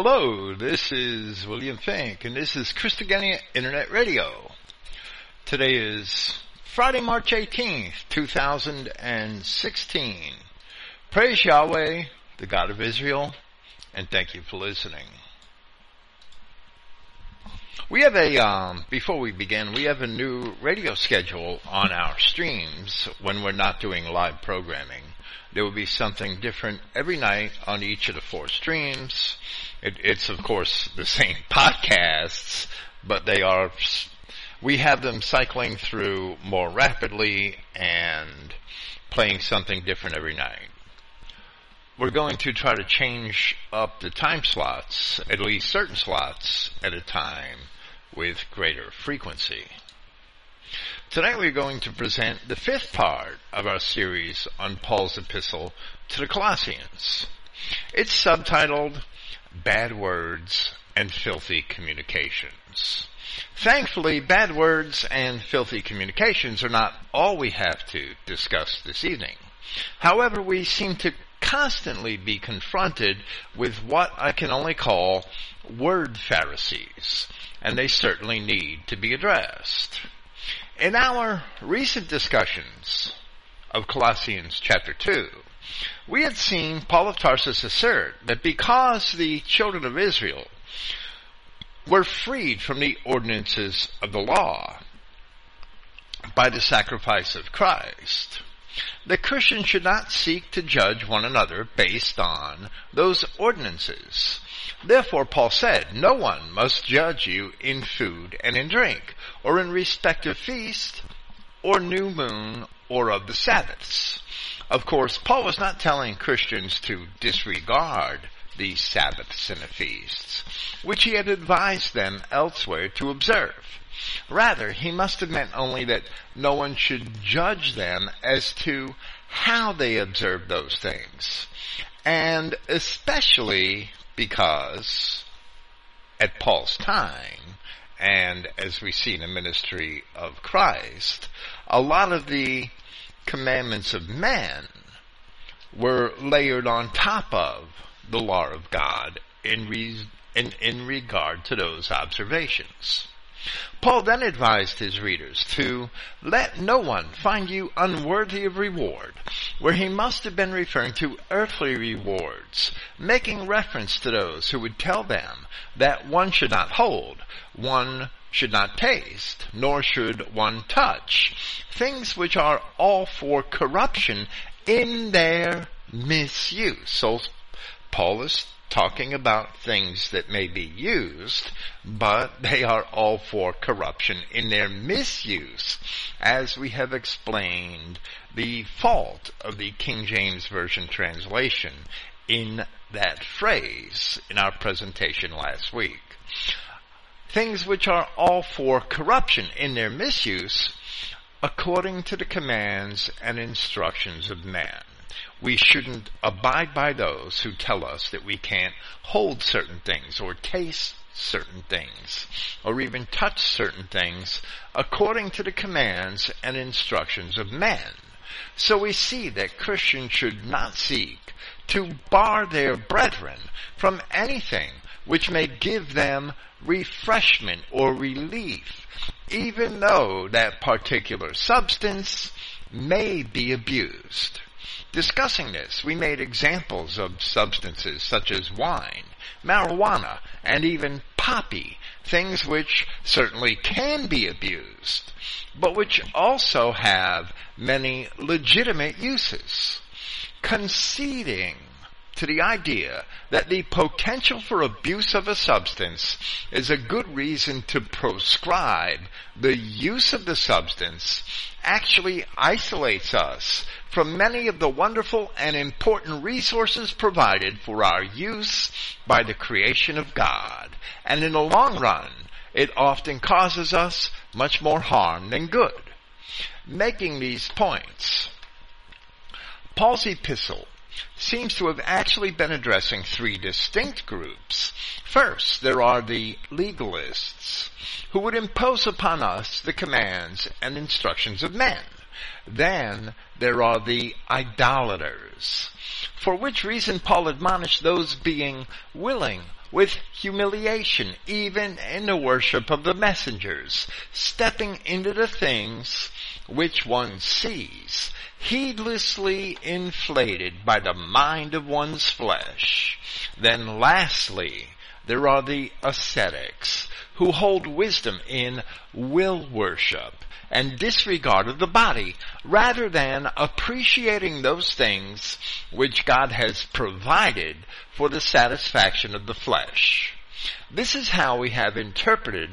Hello, this is William Finck, and this is Christogenea Internet Radio. Today is Friday, March 18th, 2016. Praise Yahweh, the God of Israel, and thank you for listening. We have a, um, before we begin, we have a new radio schedule on our streams when we're not doing live programming. There will be something different every night on each of the four streams. It, it's of course the same podcasts, but they are, we have them cycling through more rapidly and playing something different every night we're going to try to change up the time slots, at least certain slots at a time, with greater frequency. Tonight we're going to present the fifth part of our series on Paul's epistle to the Colossians. It's subtitled Bad Words and Filthy Communications. Thankfully, bad words and filthy communications are not all we have to discuss this evening. However, we seem to constantly be confronted with what I can only call word Pharisees, and they certainly need to be addressed. In our recent discussions of Colossians chapter 2, we had seen Paul of Tarsus assert that because the children of Israel were freed from the ordinances of the law by the sacrifice of Christ, the Christian should not seek to judge one another based on those ordinances. Therefore, Paul said, no one must judge you in food and in drink, or in respect of feast, or new moon, or of the Sabbaths. Of course, Paul was not telling Christians to disregard these Sabbaths and the feasts, which he had advised them elsewhere to observe. Rather, he must have meant only that no one should judge them as to how they observe those things. And especially because at Paul's time, and as we see in the ministry of Christ, a lot of the commandments of man were layered on top of the law of God in, re- in, in regard to those observations. Paul then advised his readers to let no one find you unworthy of reward, where he must have been referring to earthly rewards, making reference to those who would tell them that one should not hold, one should not taste, nor should one touch, things which are all for corruption in their misuse. Paul is talking about things that may be used, but they are all for corruption in their misuse, as we have explained the fault of the King James Version translation in that phrase in our presentation last week. Things which are all for corruption in their misuse according to the commands and instructions of man we shouldn't abide by those who tell us that we can't hold certain things or taste certain things or even touch certain things according to the commands and instructions of men. So we see that Christians should not seek to bar their brethren from anything which may give them refreshment or relief, even though that particular substance may be abused. Discussing this, we made examples of substances such as wine, marijuana, and even poppy, things which certainly can be abused, but which also have many legitimate uses. Conceding to the idea that the potential for abuse of a substance is a good reason to proscribe the use of the substance actually isolates us from many of the wonderful and important resources provided for our use by the creation of God. And in the long run, it often causes us much more harm than good. Making these points, Paul's epistle seems to have actually been addressing three distinct groups. First, there are the legalists who would impose upon us the commands and instructions of men. Then there are the idolaters For which reason Paul admonished those being willing with humiliation, even in the worship of the messengers, stepping into the things which one sees, heedlessly inflated by the mind of one's flesh. Then lastly, there are the ascetics, who hold wisdom in will worship and disregard of the body, rather than appreciating those things which God has provided for the satisfaction of the flesh. This is how we have interpreted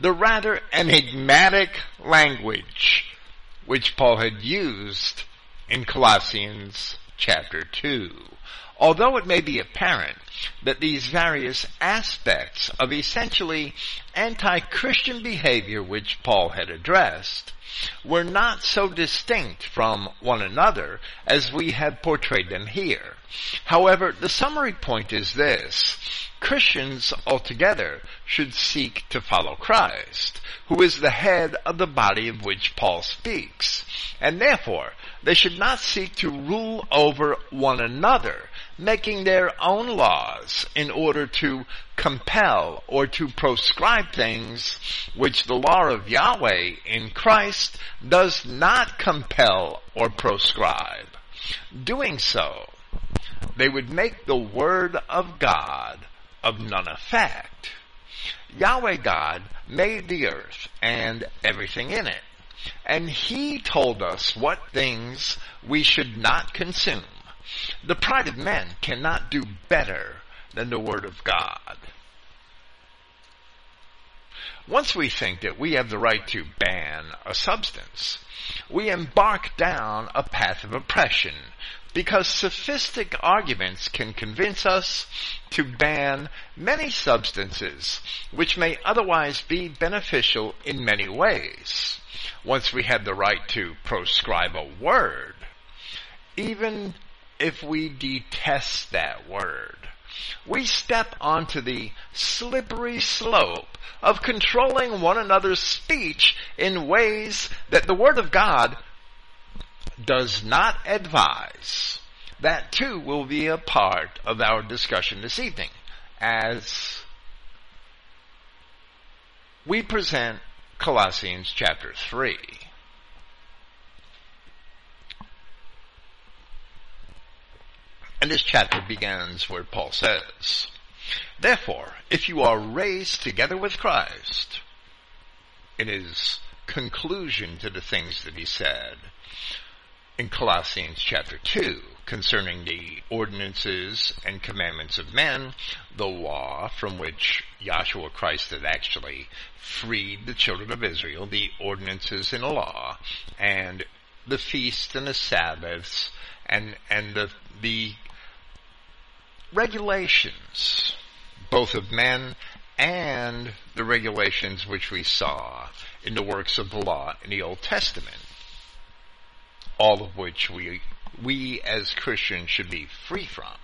the rather enigmatic language which Paul had used in Colossians chapter 2. Although it may be apparent that these various aspects of essentially anti-Christian behavior which Paul had addressed were not so distinct from one another as we have portrayed them here. However, the summary point is this. Christians altogether should seek to follow Christ, who is the head of the body of which Paul speaks. And therefore, they should not seek to rule over one another, making their own laws in order to compel or to proscribe things which the law of Yahweh in Christ does not compel or proscribe. Doing so, they would make the word of God of none effect. Yahweh God made the earth and everything in it. And He told us what things we should not consume the pride of man cannot do better than the Word of God. Once we think that we have the right to ban a substance, we embark down a path of oppression because sophistic arguments can convince us to ban many substances which may otherwise be beneficial in many ways. Once we have the right to proscribe a word, even if we detest that word. We step onto the slippery slope of controlling one another's speech in ways that the Word of God does not advise. That too will be a part of our discussion this evening as we present Colossians chapter 3. And this chapter begins where Paul says, Therefore, if you are raised together with Christ, in his conclusion to the things that he said in Colossians chapter 2 concerning the ordinances and commandments of men, the law from which Yahshua Christ had actually freed the children of Israel, the ordinances in the law, and the feasts and the Sabbaths, and, and the, the regulations, both of men and the regulations which we saw in the works of the law in the Old Testament, all of which we, we as Christians should be free from.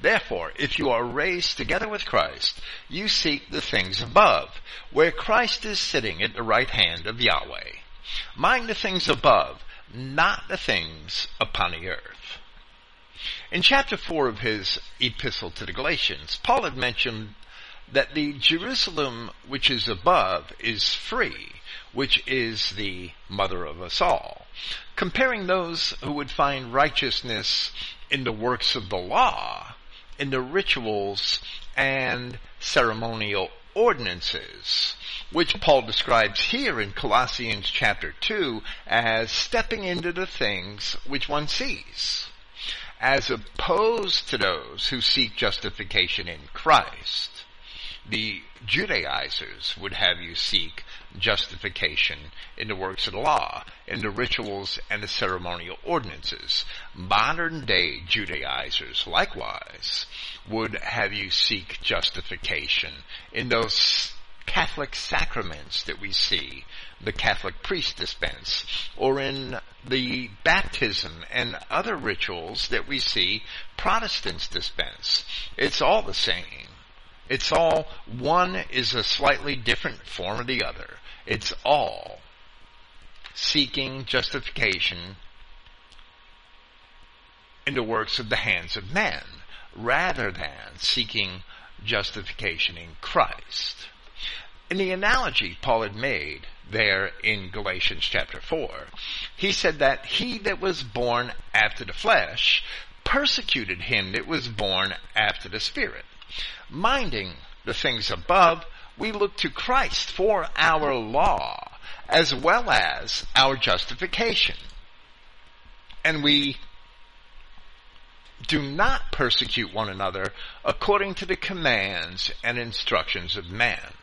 Therefore, if you are raised together with Christ, you seek the things above, where Christ is sitting at the right hand of Yahweh. Mind the things above, not the things upon the earth. In chapter 4 of his epistle to the Galatians, Paul had mentioned that the Jerusalem which is above is free, which is the mother of us all, comparing those who would find righteousness in the works of the law, in the rituals and ceremonial ordinances, which Paul describes here in Colossians chapter 2 as stepping into the things which one sees as opposed to those who seek justification in Christ. The Judaizers would have you seek justification in the works of the law, in the rituals and the ceremonial ordinances. Modern day Judaizers likewise would have you seek justification in those Catholic sacraments that we see the Catholic priest dispense, or in the baptism and other rituals that we see Protestants dispense. It's all the same. It's all, one is a slightly different form of the other. It's all seeking justification in the works of the hands of men, rather than seeking justification in Christ. In the analogy Paul had made there in Galatians chapter 4, he said that he that was born after the flesh persecuted him that was born after the Spirit. Minding the things above, we look to Christ for our law as well as our justification. And we do not persecute one another according to the commands and instructions of man.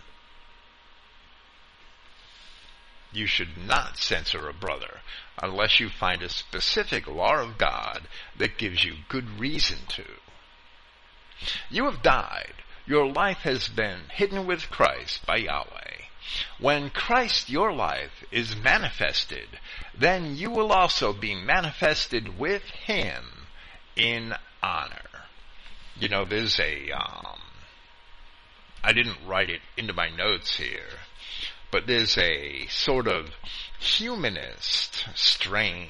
You should not censor a brother unless you find a specific law of God that gives you good reason to. You have died. Your life has been hidden with Christ by Yahweh. When Christ your life is manifested, then you will also be manifested with Him in honor. You know, there's a, um, I didn't write it into my notes here, but there's a sort of humanist strain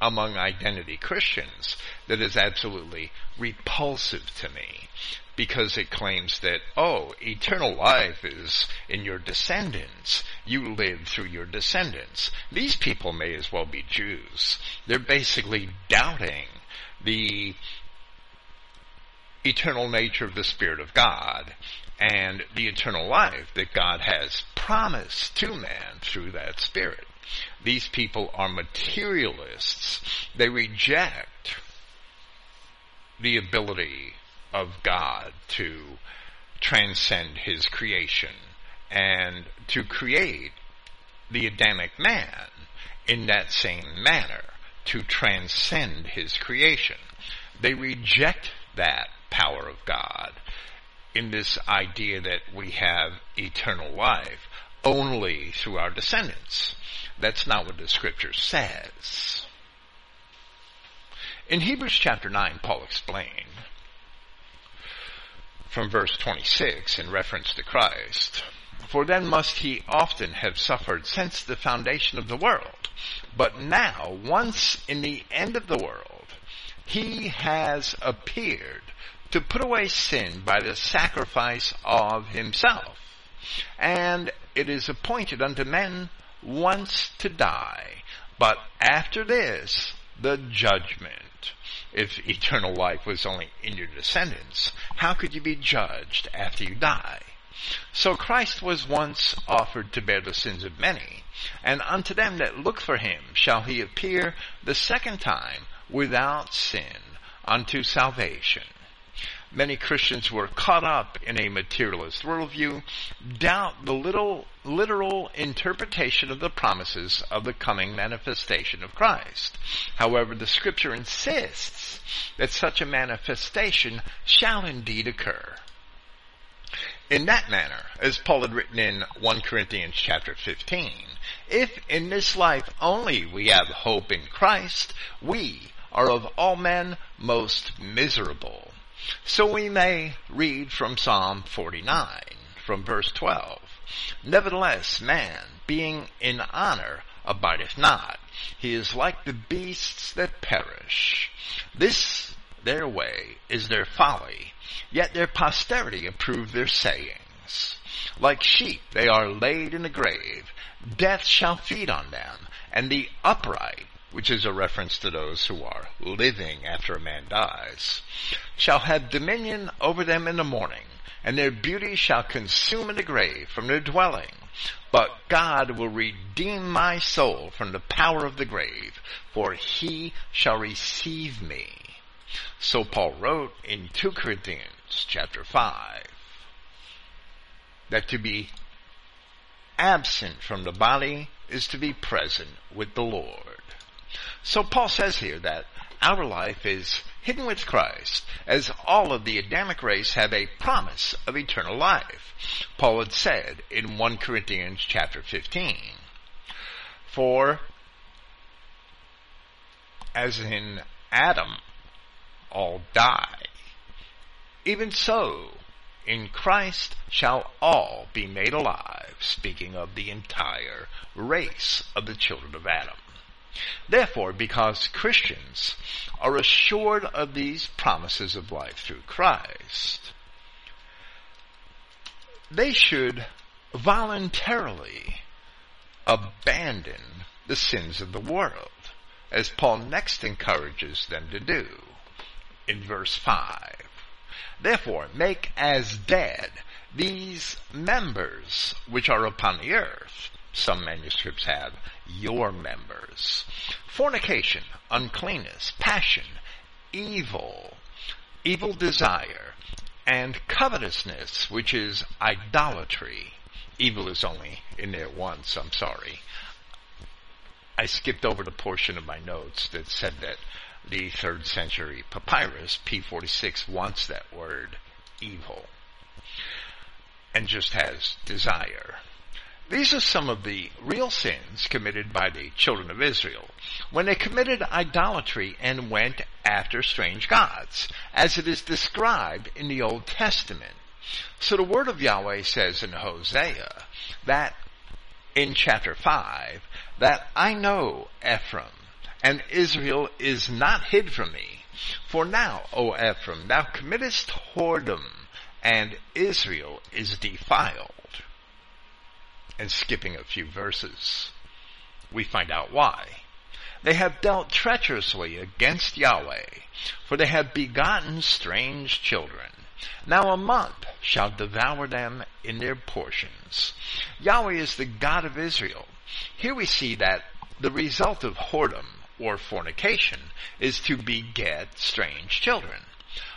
among identity Christians that is absolutely repulsive to me because it claims that, oh, eternal life is in your descendants. You live through your descendants. These people may as well be Jews. They're basically doubting the eternal nature of the Spirit of God and the eternal life that God has promised to man through that Spirit. These people are materialists. They reject the ability of God to transcend his creation and to create the Adamic man in that same manner, to transcend his creation. They reject that power of God in this idea that we have eternal life only through our descendants. That's not what the scripture says. In Hebrews chapter 9, Paul explained from verse 26 in reference to Christ, For then must he often have suffered since the foundation of the world. But now, once in the end of the world, he has appeared to put away sin by the sacrifice of himself. And it is appointed unto men once to die, but after this, the judgment. If eternal life was only in your descendants, how could you be judged after you die? So Christ was once offered to bear the sins of many, and unto them that look for him shall he appear the second time without sin unto salvation. Many Christians who are caught up in a materialist worldview doubt the little literal interpretation of the promises of the coming manifestation of Christ. However, the scripture insists that such a manifestation shall indeed occur. In that manner, as Paul had written in 1 Corinthians chapter 15, if in this life only we have hope in Christ, we are of all men most miserable. So we may read from Psalm 49, from verse 12. Nevertheless, man, being in honor, abideth not. He is like the beasts that perish. This their way is their folly, yet their posterity approve their sayings. Like sheep they are laid in the grave. Death shall feed on them, and the upright which is a reference to those who are living after a man dies, shall have dominion over them in the morning, and their beauty shall consume in the grave from their dwelling. But God will redeem my soul from the power of the grave, for he shall receive me. So Paul wrote in 2 Corinthians chapter 5 that to be absent from the body is to be present with the Lord. So Paul says here that our life is hidden with Christ, as all of the Adamic race have a promise of eternal life. Paul had said in 1 Corinthians chapter 15, For as in Adam all die, even so in Christ shall all be made alive, speaking of the entire race of the children of Adam. Therefore, because Christians are assured of these promises of life through Christ, they should voluntarily abandon the sins of the world, as Paul next encourages them to do in verse 5. Therefore, make as dead these members which are upon the earth. Some manuscripts have your members. Fornication, uncleanness, passion, evil, evil desire, and covetousness, which is idolatry. Evil is only in there once, I'm sorry. I skipped over the portion of my notes that said that the third century papyrus, P46, wants that word evil and just has desire. These are some of the real sins committed by the children of Israel when they committed idolatry and went after strange gods, as it is described in the Old Testament. So the word of Yahweh says in Hosea that in chapter 5 that I know Ephraim and Israel is not hid from me. For now, O Ephraim, thou committest whoredom, and Israel is defiled. And skipping a few verses, we find out why. They have dealt treacherously against Yahweh, for they have begotten strange children. Now a month shall devour them in their portions. Yahweh is the God of Israel. Here we see that the result of whoredom or fornication is to beget strange children.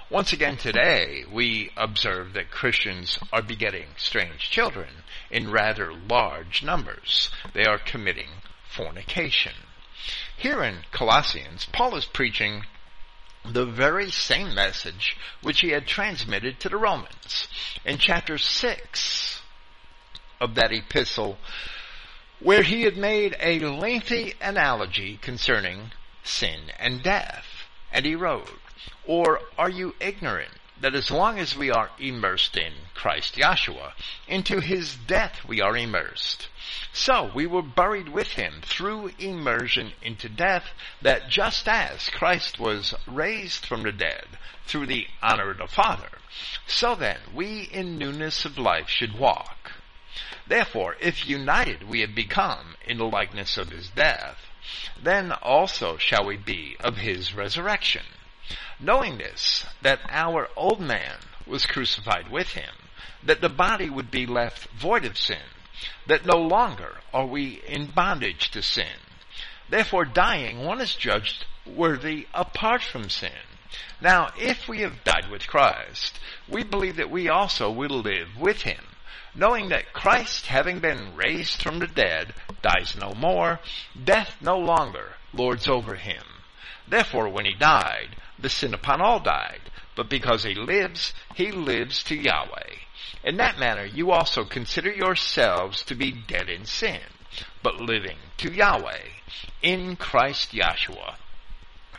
Once again today, we observe that Christians are begetting strange children in rather large numbers. They are committing fornication. Here in Colossians, Paul is preaching the very same message which he had transmitted to the Romans. In chapter 6 of that epistle, where he had made a lengthy analogy concerning sin and death. And he wrote, Or are you ignorant that as long as we are immersed in Christ Yahshua, into his death we are immersed? So we were buried with him through immersion into death, that just as Christ was raised from the dead through the honor of the Father, so then we in newness of life should walk. Therefore, if united we have become in the likeness of his death, then also shall we be of his resurrection. Knowing this, that our old man was crucified with him, that the body would be left void of sin, that no longer are we in bondage to sin. Therefore, dying, one is judged worthy apart from sin. Now, if we have died with Christ, we believe that we also will live with him knowing that Christ, having been raised from the dead, dies no more, death no longer lords over him. Therefore, when he died, the sin upon all died, but because he lives, he lives to Yahweh. In that manner, you also consider yourselves to be dead in sin, but living to Yahweh in Christ Yahshua.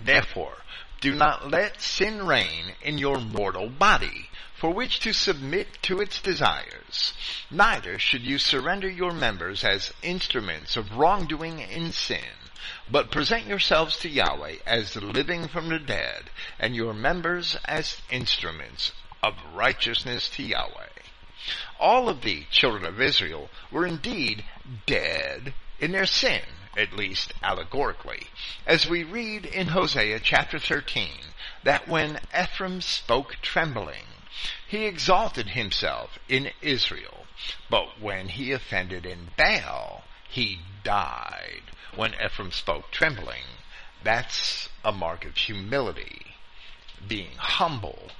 Therefore, do not let sin reign in your mortal body, for which to submit to its desires. Neither should you surrender your members as instruments of wrongdoing in sin, but present yourselves to Yahweh as living from the dead, and your members as instruments of righteousness to Yahweh. All of the children of Israel were indeed dead in their sin, at least allegorically, as we read in Hosea chapter 13, that when Ephraim spoke trembling, he exalted himself in Israel, but when he offended in Baal, he died. When Ephraim spoke trembling, that's a mark of humility, being humble.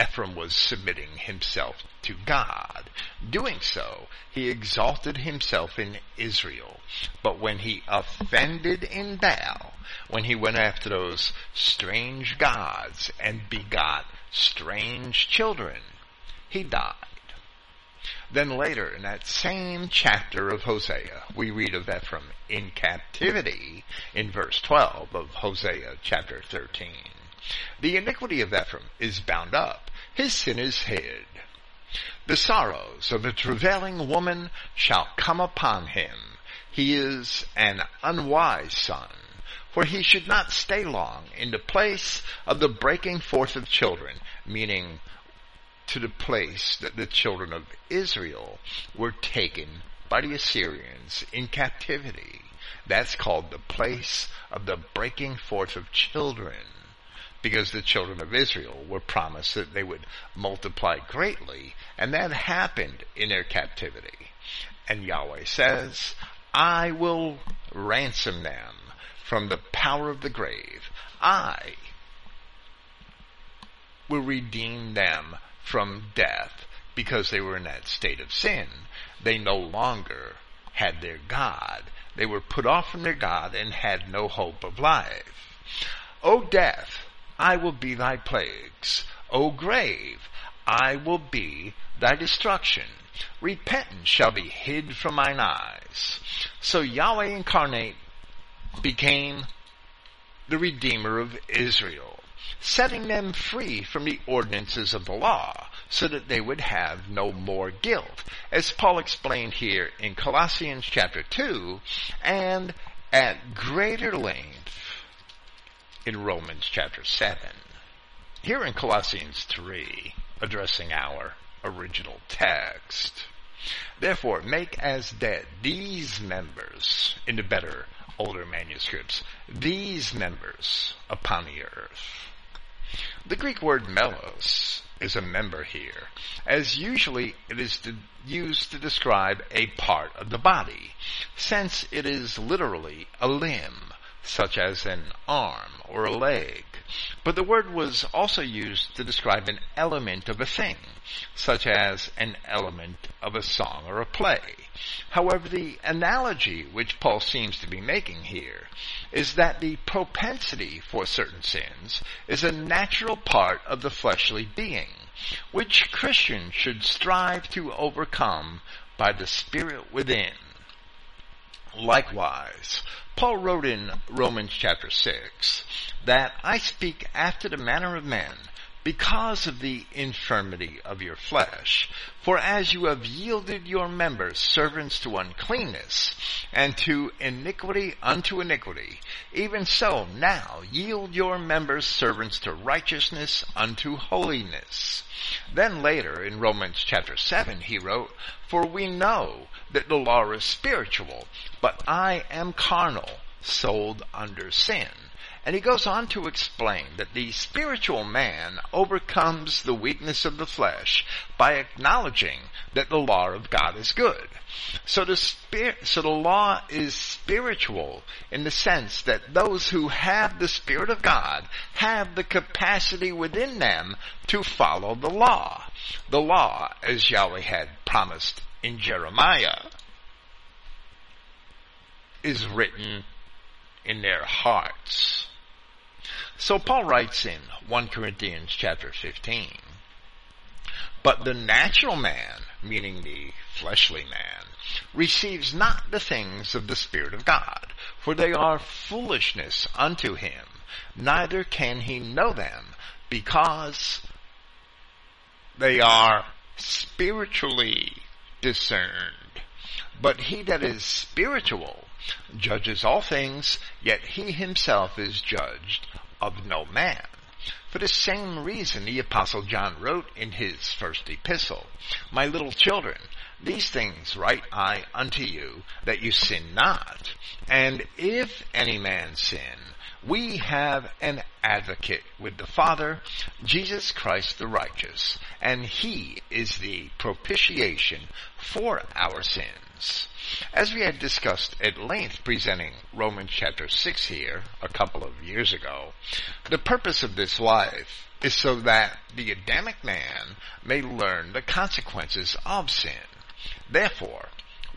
Ephraim was submitting himself to God. Doing so, he exalted himself in Israel. But when he offended in Baal, when he went after those strange gods and begot strange children, he died. Then later in that same chapter of Hosea, we read of Ephraim in captivity in verse 12 of Hosea chapter 13. The iniquity of Ephraim is bound up, his sin is hid. The sorrows of a travailing woman shall come upon him. He is an unwise son. for he should not stay long in the place of the breaking forth of children, meaning to the place that the children of Israel were taken by the Assyrians in captivity. That's called the place of the breaking forth of children because the children of Israel were promised that they would multiply greatly, and that happened in their captivity. And Yahweh says, I will ransom them from the power of the grave. I will redeem them from death because they were in that state of sin. They no longer had their God. They were put off from their God and had no hope of life. O death, I will be thy plagues. O grave, I will be thy destruction. Repentance shall be hid from mine eyes. So Yahweh incarnate became the Redeemer of Israel, setting them free from the ordinances of the law, so that they would have no more guilt, as Paul explained here in Colossians chapter 2, and at greater length in Romans chapter 7. Here in Colossians 3, addressing our original text. Therefore, make as dead these members in the better older manuscripts, these members upon the earth. The Greek word melos is a member here, as usually it is to, used to describe a part of the body, since it is literally a limb such as an arm or a leg. But the word was also used to describe an element of a thing, such as an element of a song or a play. However, the analogy which Paul seems to be making here is that the propensity for certain sins is a natural part of the fleshly being, which Christians should strive to overcome by the Spirit within. Likewise, Paul wrote in Romans chapter 6 that I speak after the manner of men because of the infirmity of your flesh. For as you have yielded your members servants to uncleanness, and to iniquity unto iniquity, even so now yield your members servants to righteousness unto holiness. Then later in Romans chapter 7 he wrote, For we know that the law is spiritual, but I am carnal, sold under sin. And he goes on to explain that the spiritual man overcomes the weakness of the flesh by acknowledging that the law of God is good. So the spirit, so the law is spiritual in the sense that those who have the Spirit of God have the capacity within them to follow the law. The law, as Yahweh had promised in Jeremiah, is written in their hearts. So Paul writes in 1 Corinthians chapter 15, but the natural man, meaning the fleshly man, receives not the things of the Spirit of God, for they are foolishness unto him, neither can he know them, because they are spiritually discerned. But he that is spiritual judges all things, yet he himself is judged of no man. For the same reason the apostle John wrote in his first epistle, My little children, these things write I unto you, that you sin not. And if any man sin, we have an advocate with the Father, Jesus Christ the righteous, and he is the propitiation for our sins. As we had discussed at length presenting Romans chapter 6 here a couple of years ago, the purpose of this life is so that the Adamic man may learn the consequences of sin. Therefore,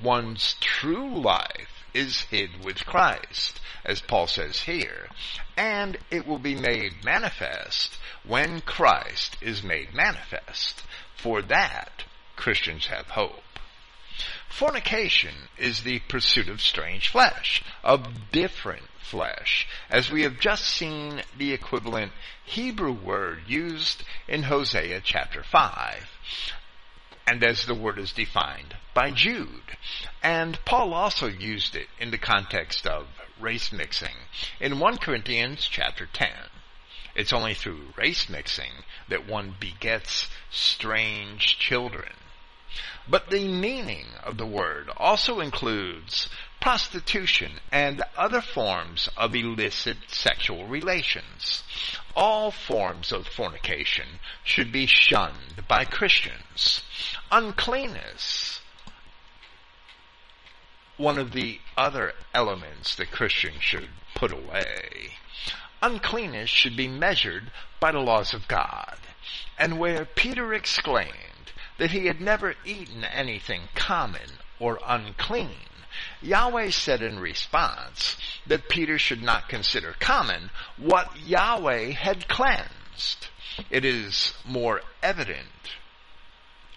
one's true life is hid with Christ, as Paul says here, and it will be made manifest when Christ is made manifest. For that, Christians have hope. Fornication is the pursuit of strange flesh, of different flesh, as we have just seen the equivalent Hebrew word used in Hosea chapter 5 and as the word is defined by Jude. And Paul also used it in the context of race mixing in 1 Corinthians chapter 10. It's only through race mixing that one begets strange children. But the meaning of the word also includes prostitution and other forms of illicit sexual relations. All forms of fornication should be shunned by Christians. Uncleanness one of the other elements that Christians should put away. Uncleanness should be measured by the laws of God. And where Peter exclaimed that he had never eaten anything common or unclean, Yahweh said in response that Peter should not consider common what Yahweh had cleansed. It is more evident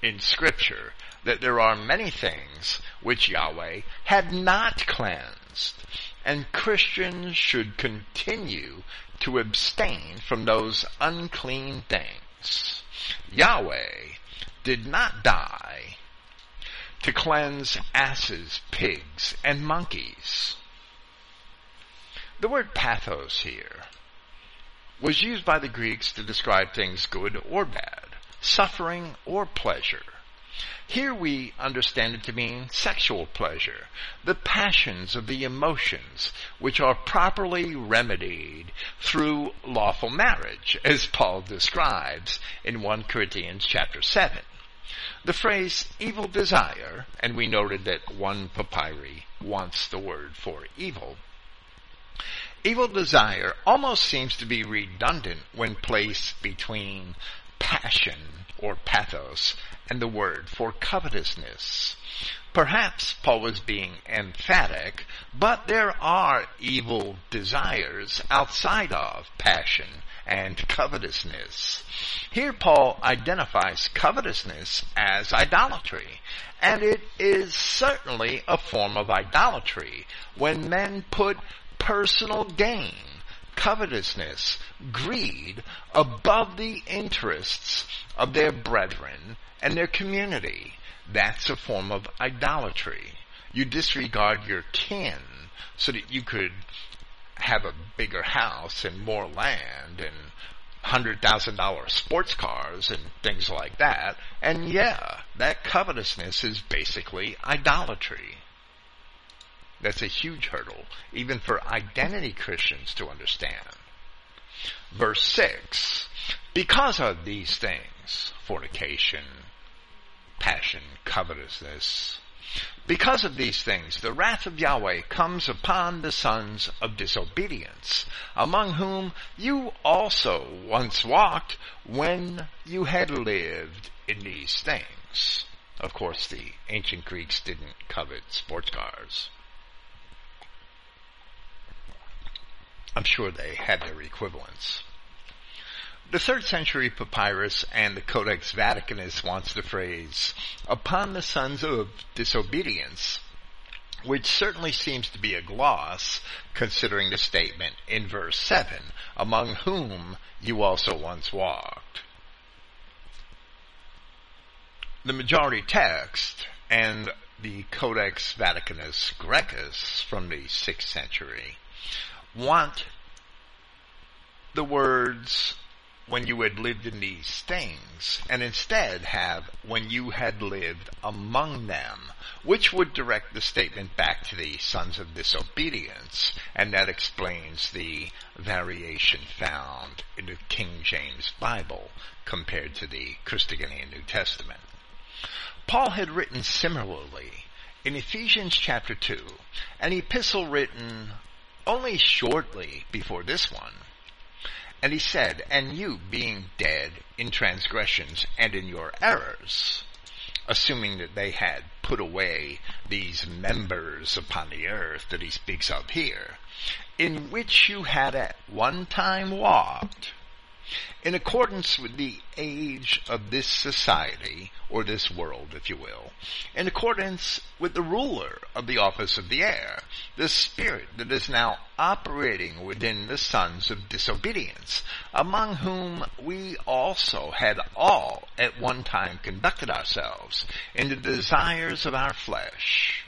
in scripture that there are many things which Yahweh had not cleansed, and Christians should continue to abstain from those unclean things. Yahweh did not die to cleanse asses, pigs, and monkeys. The word pathos here was used by the Greeks to describe things good or bad, suffering or pleasure. Here we understand it to mean sexual pleasure, the passions of the emotions, which are properly remedied through lawful marriage, as Paul describes in 1 Corinthians chapter 7. The phrase evil desire, and we noted that one papyri wants the word for evil, Evil desire almost seems to be redundant when placed between passion or pathos and the word for covetousness. Perhaps Paul was being emphatic, but there are evil desires outside of passion and covetousness. Here Paul identifies covetousness as idolatry, and it is certainly a form of idolatry when men put personal gain covetousness, greed above the interests of their brethren and their community. That's a form of idolatry. You disregard your kin so that you could have a bigger house and more land and hundred thousand dollar sports cars and things like that. And yeah, that covetousness is basically idolatry. That's a huge hurdle, even for identity Christians to understand. Verse 6, because of these things, fornication, passion, covetousness, because of these things, the wrath of Yahweh comes upon the sons of disobedience, among whom you also once walked when you had lived in these things. Of course, the ancient Greeks didn't covet sports cars. I'm sure they had their equivalents. The third century papyrus and the Codex Vaticanus wants the phrase, upon the sons of disobedience, which certainly seems to be a gloss considering the statement in verse 7, among whom you also once walked. The majority text and the Codex Vaticanus Grecus from the 6th century want the words when you had lived in these things, and instead have when you had lived among them, which would direct the statement back to the sons of disobedience, and that explains the variation found in the King James Bible compared to the Christogenea New Testament. Paul had written similarly in Ephesians chapter 2, an epistle written only shortly before this one. And he said, And you being dead in transgressions and in your errors, assuming that they had put away these members upon the earth that he speaks of here, in which you had at one time walked, in accordance with the age of this society, or this world, if you will, in accordance with the ruler of the office of the air, the spirit that is now operating within the sons of disobedience, among whom we also had all at one time conducted ourselves in the desires of our flesh,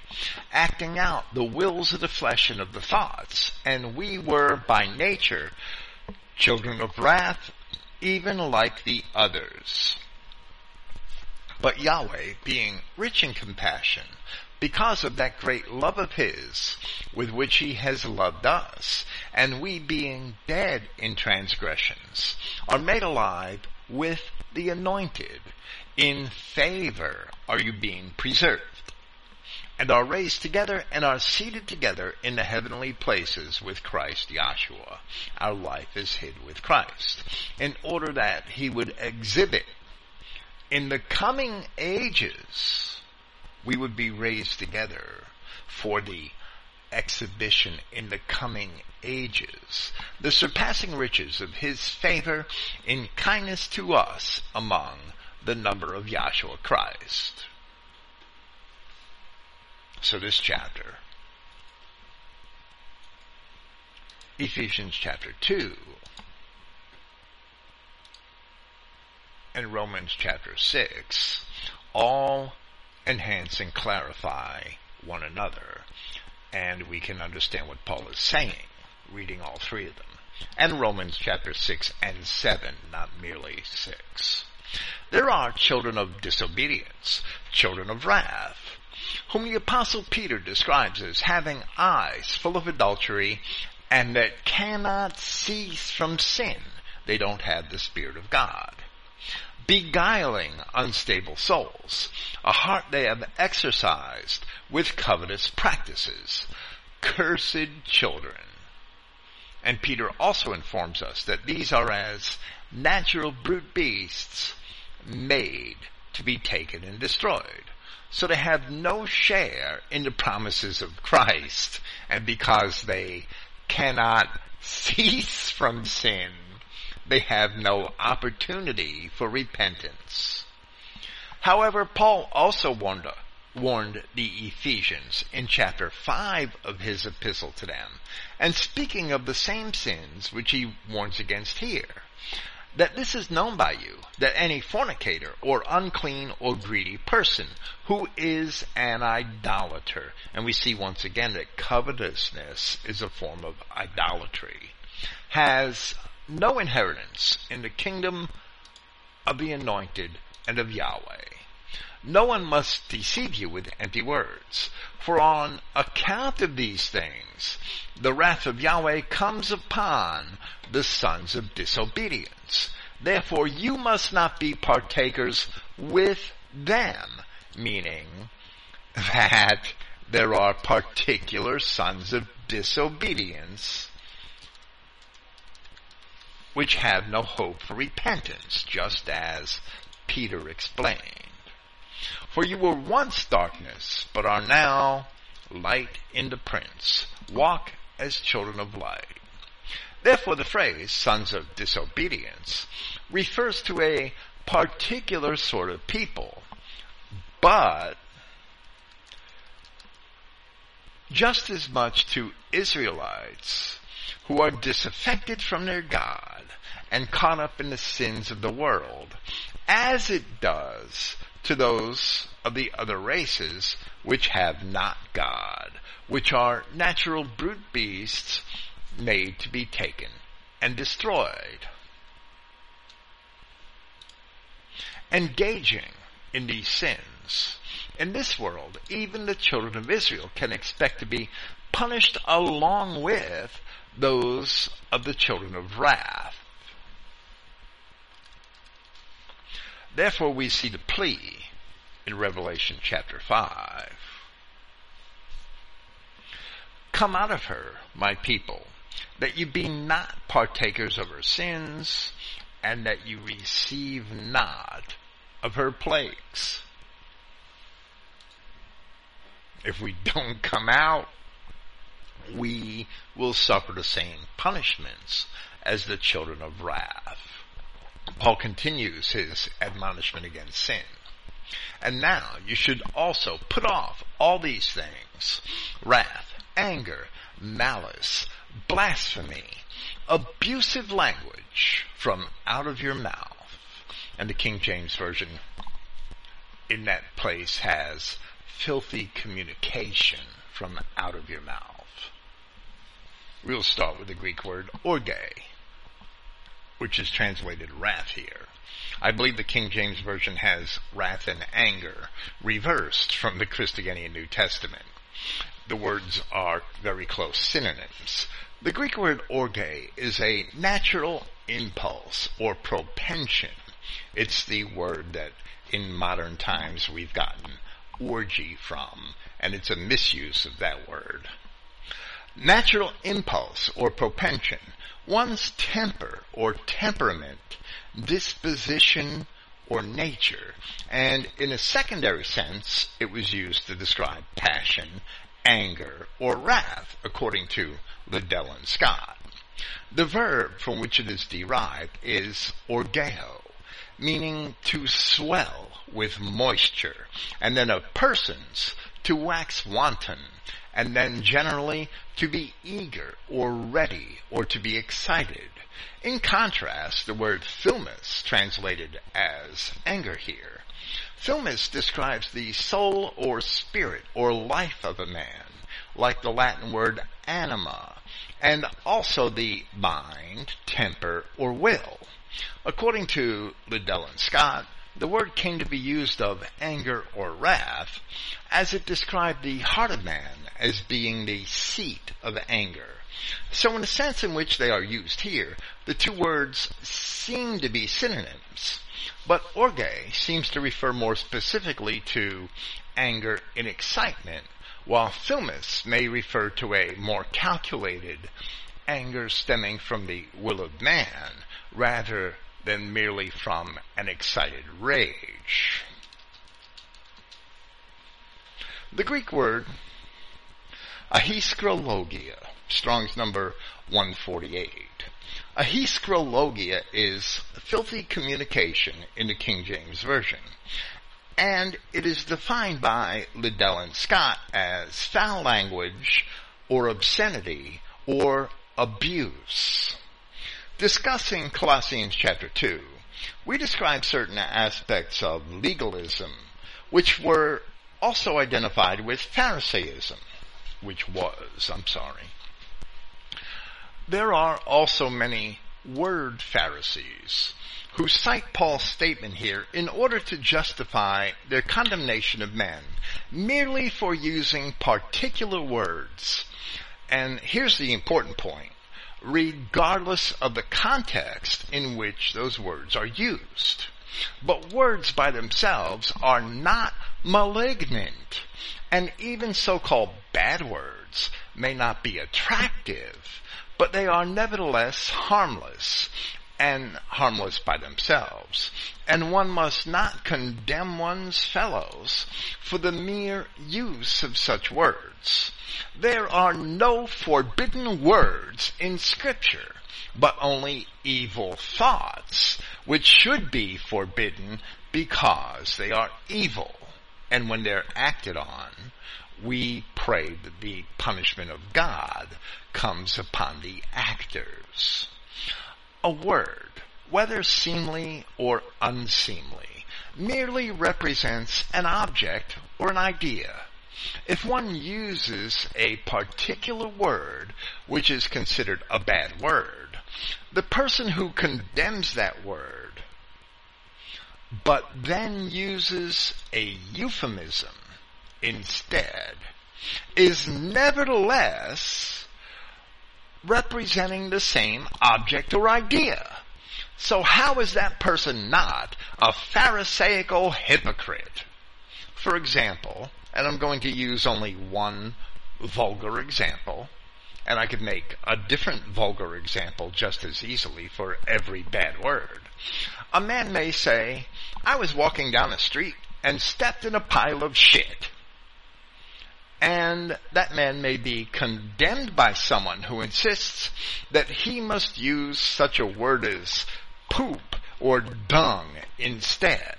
acting out the wills of the flesh and of the thoughts, and we were by nature children of wrath, even like the others. But Yahweh, being rich in compassion, because of that great love of His with which He has loved us, and we being dead in transgressions, are made alive with the anointed. In favor are you being preserved and are raised together and are seated together in the heavenly places with Christ Yahshua. Our life is hid with Christ in order that he would exhibit in the coming ages we would be raised together for the exhibition in the coming ages, the surpassing riches of his favor in kindness to us among the number of Yahshua Christ. So this chapter, Ephesians chapter 2, and Romans chapter 6, all enhance and clarify one another. And we can understand what Paul is saying, reading all three of them. And Romans chapter 6 and 7, not merely 6. There are children of disobedience, children of wrath, whom the apostle Peter describes as having eyes full of adultery and that cannot cease from sin. They don't have the Spirit of God. Beguiling unstable souls, a heart they have exercised with covetous practices. Cursed children. And Peter also informs us that these are as natural brute beasts made to be taken and destroyed so they have no share in the promises of Christ, and because they cannot cease from sin, they have no opportunity for repentance. However, Paul also warned, warned the Ephesians in chapter 5 of his epistle to them, and speaking of the same sins which he warns against here that this is known by you, that any fornicator or unclean or greedy person who is an idolater, and we see once again that covetousness is a form of idolatry, has no inheritance in the kingdom of the anointed and of Yahweh. No one must deceive you with empty words, for on account of these things, the wrath of Yahweh comes upon the sons of disobedience. Therefore you must not be partakers with them, meaning that there are particular sons of disobedience which have no hope for repentance, just as Peter explained. For you were once darkness, but are now light in the Prince. Walk as children of light. Therefore the phrase, sons of disobedience, refers to a particular sort of people. But, just as much to Israelites who are disaffected from their God and caught up in the sins of the world, as it does to those of the other races which have not God, which are natural brute beasts made to be taken and destroyed. Engaging in these sins. In this world, even the children of Israel can expect to be punished along with those of the children of wrath. Therefore we see the plea in Revelation chapter 5. Come out of her, my people, that you be not partakers of her sins, and that you receive not of her plagues. If we don't come out, we will suffer the same punishments as the children of wrath. Paul continues his admonishment against sin. And now you should also put off all these things, wrath, anger, malice, blasphemy, abusive language from out of your mouth. And the King James Version in that place has filthy communication from out of your mouth. We'll start with the Greek word orge, which is translated wrath here. I believe the King James Version has wrath and anger reversed from the Christogenea New Testament. The words are very close synonyms. The Greek word orge is a natural impulse or propension. It's the word that in modern times we've gotten orgy from, and it's a misuse of that word. Natural impulse or propension, one's temper or temperament, disposition or nature, and in a secondary sense, it was used to describe passion, anger, or wrath, according to Liddell and Scott. The verb from which it is derived is orgeo, meaning to swell with moisture, and then of persons to wax wanton, and then generally to be eager or ready or to be excited. In contrast, the word thylmis, translated as anger here, thylmis describes the soul or spirit or life of a man, like the Latin word anima, and also the mind, temper, or will. According to Liddell and Scott, the word came to be used of anger or wrath as it described the heart of man as being the seat of anger. So in the sense in which they are used here, the two words seem to be synonyms, but orge seems to refer more specifically to anger in excitement, while thylmis may refer to a more calculated anger stemming from the will of man rather than merely from an excited rage. The Greek word aischrologia, Strong's number 148. Aischrologia is filthy communication in the King James Version, and it is defined by Liddell and Scott as foul language or obscenity or abuse. Discussing Colossians chapter 2, we describe certain aspects of legalism, which were also identified with Pharisaism, which was, I'm sorry. There are also many word Pharisees who cite Paul's statement here in order to justify their condemnation of men merely for using particular words. And here's the important point regardless of the context in which those words are used. But words by themselves are not malignant, and even so-called bad words may not be attractive, but they are nevertheless harmless, and harmless by themselves. And one must not condemn one's fellows for the mere use of such words. There are no forbidden words in scripture, but only evil thoughts, which should be forbidden because they are evil. And when they're acted on, we pray that the punishment of God comes upon the actors. A word, whether seemly or unseemly, merely represents an object or an idea. If one uses a particular word which is considered a bad word, the person who condemns that word but then uses a euphemism instead is nevertheless representing the same object or idea. So how is that person not a pharisaical hypocrite? For example, and I'm going to use only one vulgar example, and I could make a different vulgar example just as easily for every bad word. A man may say, I was walking down the street and stepped in a pile of shit and that man may be condemned by someone who insists that he must use such a word as poop or dung instead.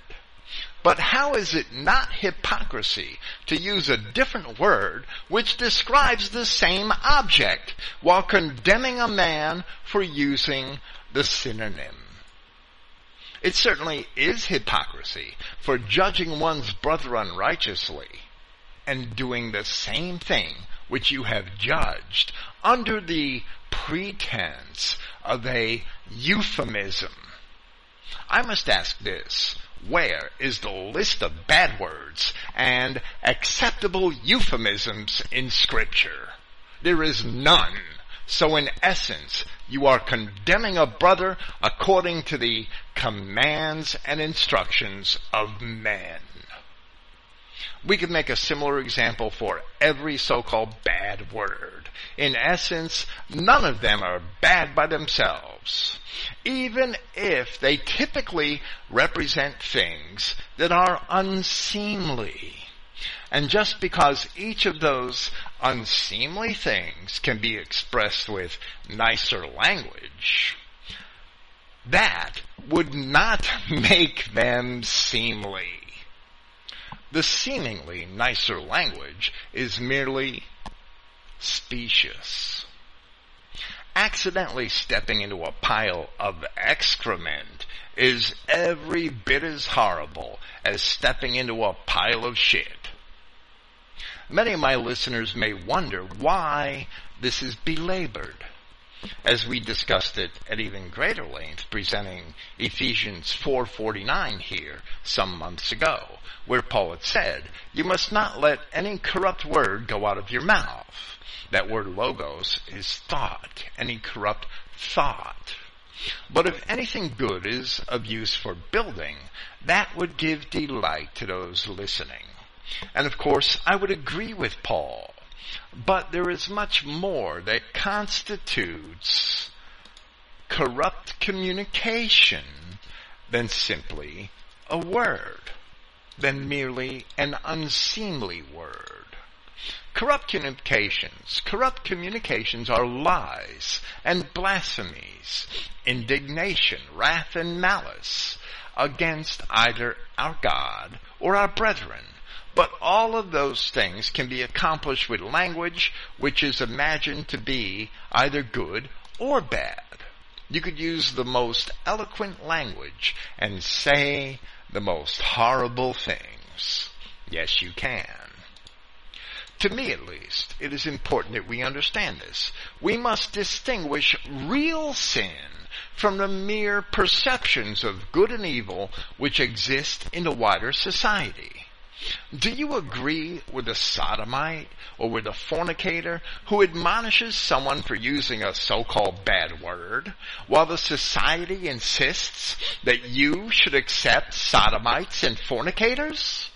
But how is it not hypocrisy to use a different word which describes the same object while condemning a man for using the synonym? It certainly is hypocrisy for judging one's brother unrighteously and doing the same thing which you have judged under the pretense of a euphemism. I must ask this. Where is the list of bad words and acceptable euphemisms in scripture? There is none. So in essence, you are condemning a brother according to the commands and instructions of men. We could make a similar example for every so-called bad word. In essence, none of them are bad by themselves, even if they typically represent things that are unseemly. And just because each of those unseemly things can be expressed with nicer language, that would not make them seemly. The seemingly nicer language is merely specious. Accidentally stepping into a pile of excrement is every bit as horrible as stepping into a pile of shit. Many of my listeners may wonder why this is belabored as we discussed it at even greater length, presenting Ephesians 4.49 here some months ago, where Paul had said, you must not let any corrupt word go out of your mouth. That word logos is thought, any corrupt thought. But if anything good is of use for building, that would give delight to those listening. And of course, I would agree with Paul but there is much more that constitutes corrupt communication than simply a word, than merely an unseemly word. Corrupt communications, corrupt communications are lies and blasphemies, indignation, wrath and malice against either our God or our brethren but all of those things can be accomplished with language which is imagined to be either good or bad. You could use the most eloquent language and say the most horrible things. Yes, you can. To me at least, it is important that we understand this. We must distinguish real sin from the mere perceptions of good and evil which exist in the wider society. Do you agree with the sodomite or with the fornicator who admonishes someone for using a so-called bad word while the society insists that you should accept sodomites and fornicators?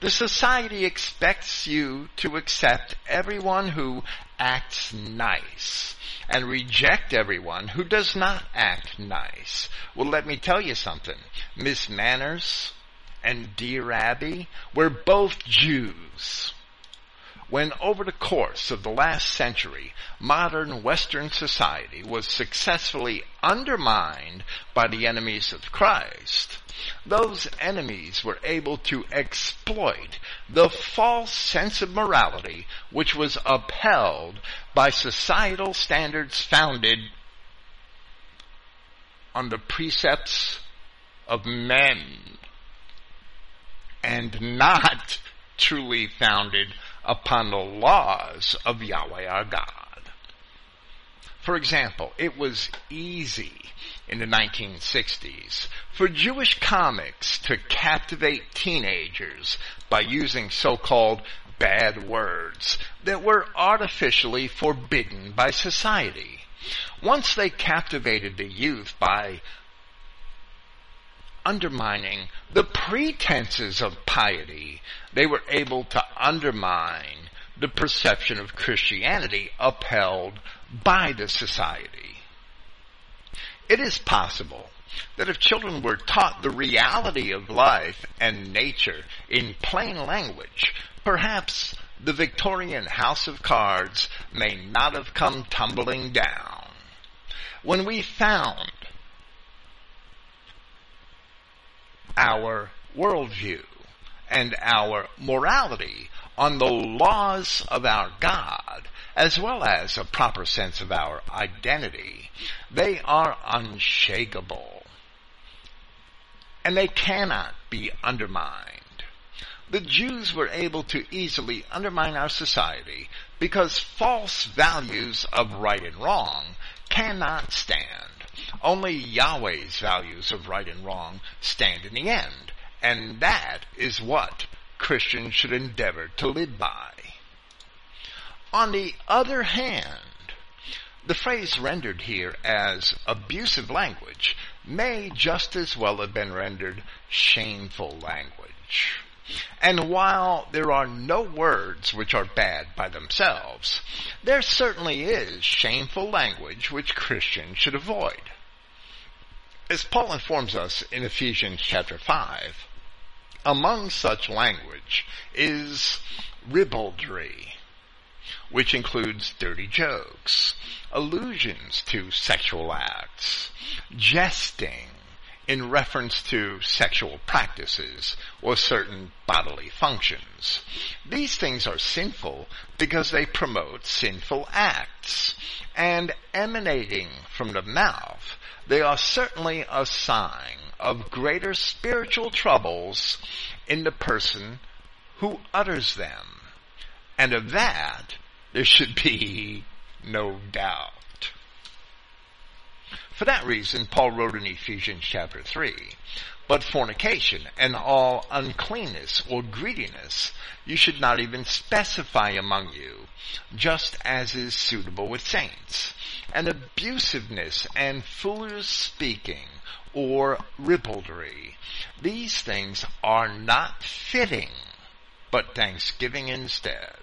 The society expects you to accept everyone who acts nice and reject everyone who does not act nice. Well, let me tell you something. Miss Manners, and Dear Abby were both Jews. When over the course of the last century, modern Western society was successfully undermined by the enemies of Christ, those enemies were able to exploit the false sense of morality which was upheld by societal standards founded on the precepts of men and not truly founded upon the laws of Yahweh our God. For example, it was easy in the 1960s for Jewish comics to captivate teenagers by using so-called bad words that were artificially forbidden by society. Once they captivated the youth by undermining the pretenses of piety, they were able to undermine the perception of Christianity upheld by the society. It is possible that if children were taught the reality of life and nature in plain language, perhaps the Victorian house of cards may not have come tumbling down. When we found our worldview and our morality on the laws of our God, as well as a proper sense of our identity, they are unshakable. And they cannot be undermined. the Jews were able to easily undermine our society because false values of right and wrong cannot stand. Only Yahweh's values of right and wrong stand in the end, and that is what Christians should endeavor to live by. On the other hand, the phrase rendered here as abusive language may just as well have been rendered shameful language. And while there are no words which are bad by themselves, there certainly is shameful language which Christians should avoid. As Paul informs us in Ephesians chapter 5, among such language is ribaldry, which includes dirty jokes, allusions to sexual acts, jesting, in reference to sexual practices or certain bodily functions. These things are sinful because they promote sinful acts, and emanating from the mouth, they are certainly a sign of greater spiritual troubles in the person who utters them. And of that, there should be no doubt. For that reason, Paul wrote in Ephesians chapter 3, But fornication and all uncleanness or greediness you should not even specify among you, just as is suitable with saints. And abusiveness and foolish speaking or ribaldry, these things are not fitting, but thanksgiving instead.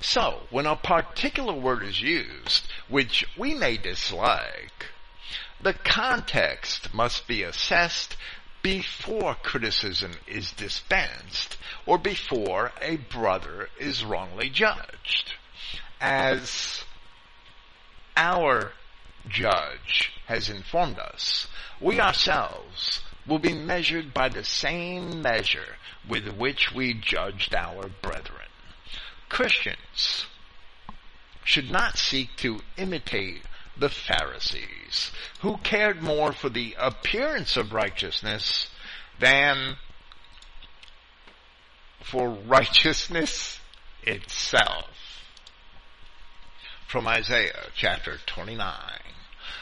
So, when a particular word is used, which we may dislike, the context must be assessed before criticism is dispensed or before a brother is wrongly judged. As our judge has informed us, we ourselves will be measured by the same measure with which we judged our brethren. Christians should not seek to imitate the Pharisees, who cared more for the appearance of righteousness than for righteousness itself. From Isaiah chapter 29.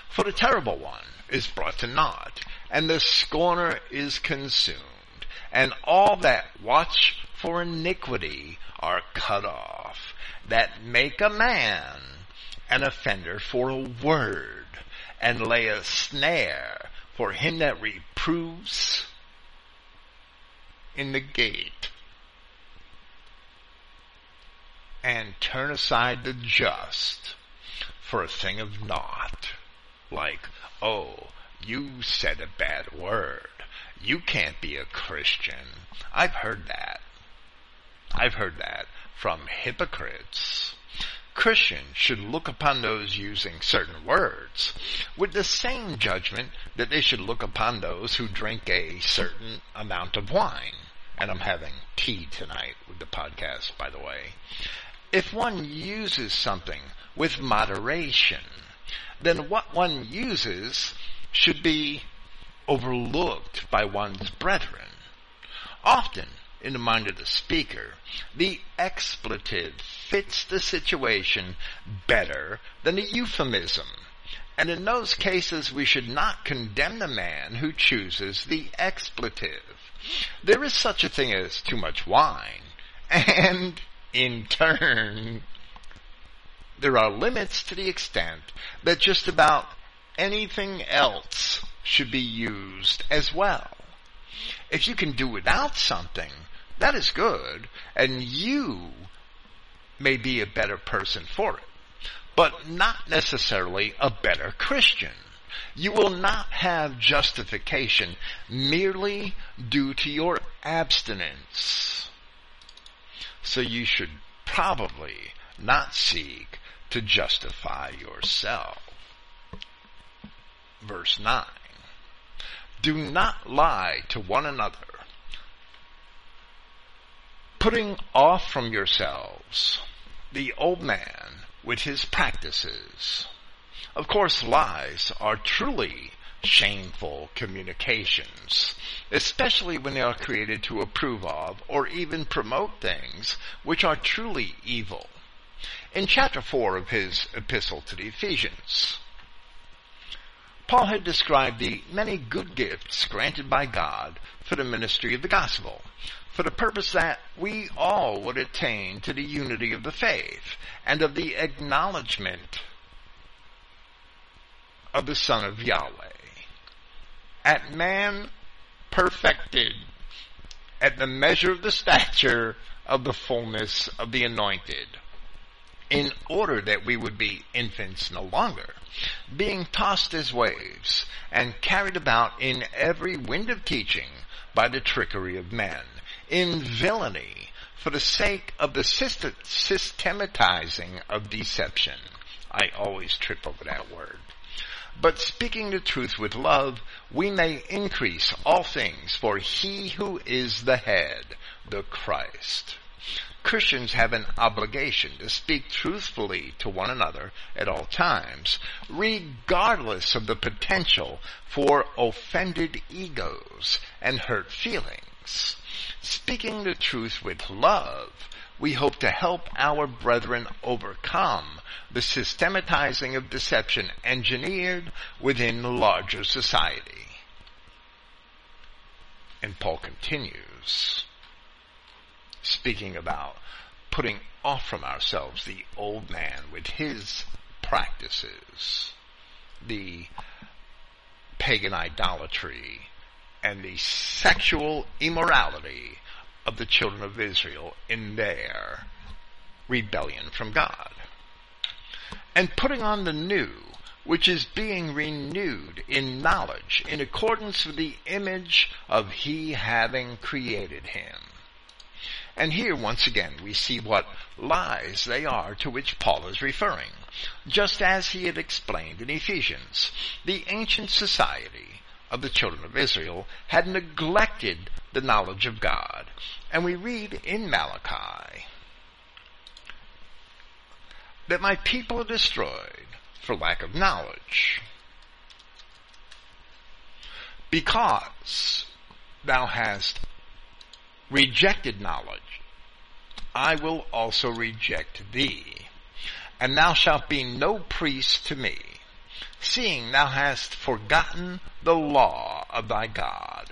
For the terrible one is brought to naught, and the scorner is consumed, and all that watch for iniquity are cut off, that make a man an offender for a word, and lay a snare for him that reproves in the gate, and turn aside the just for a thing of naught, like, oh, you said a bad word. You can't be a Christian. I've heard that. I've heard that from hypocrites. Christians should look upon those using certain words with the same judgment that they should look upon those who drink a certain amount of wine. And I'm having tea tonight with the podcast, by the way. If one uses something with moderation, then what one uses should be overlooked by one's brethren. Often, in the mind of the speaker, the expletive fits the situation better than the euphemism. And in those cases, we should not condemn the man who chooses the expletive. There is such a thing as too much wine, and in turn, there are limits to the extent that just about anything else should be used as well. If you can do without something, that is good, and you may be a better person for it, but not necessarily a better Christian. You will not have justification merely due to your abstinence. So you should probably not seek to justify yourself. Verse 9. Do not lie to one another putting off from yourselves the old man with his practices. Of course, lies are truly shameful communications, especially when they are created to approve of or even promote things which are truly evil. In chapter 4 of his epistle to the Ephesians, Paul had described the many good gifts granted by God for the ministry of the gospel, for the purpose that we all would attain to the unity of the faith and of the acknowledgement of the Son of Yahweh. At man perfected at the measure of the stature of the fullness of the anointed, in order that we would be infants no longer, being tossed as waves and carried about in every wind of teaching by the trickery of men, in villainy for the sake of the systematizing of deception. I always trip over that word. But speaking the truth with love, we may increase all things for he who is the head, the Christ. Christians have an obligation to speak truthfully to one another at all times, regardless of the potential for offended egos and hurt feelings. Speaking the truth with love, we hope to help our brethren overcome the systematizing of deception engineered within the larger society. And Paul continues speaking about putting off from ourselves the old man with his practices, the pagan idolatry, and the sexual immorality of the children of Israel in their rebellion from God. And putting on the new, which is being renewed in knowledge in accordance with the image of he having created him. And here once again we see what lies they are to which Paul is referring. Just as he had explained in Ephesians, the ancient society of the children of Israel had neglected the knowledge of God. And we read in Malachi that my people are destroyed for lack of knowledge. Because thou hast rejected knowledge, I will also reject thee. And thou shalt be no priest to me, seeing thou hast forgotten the law of thy God.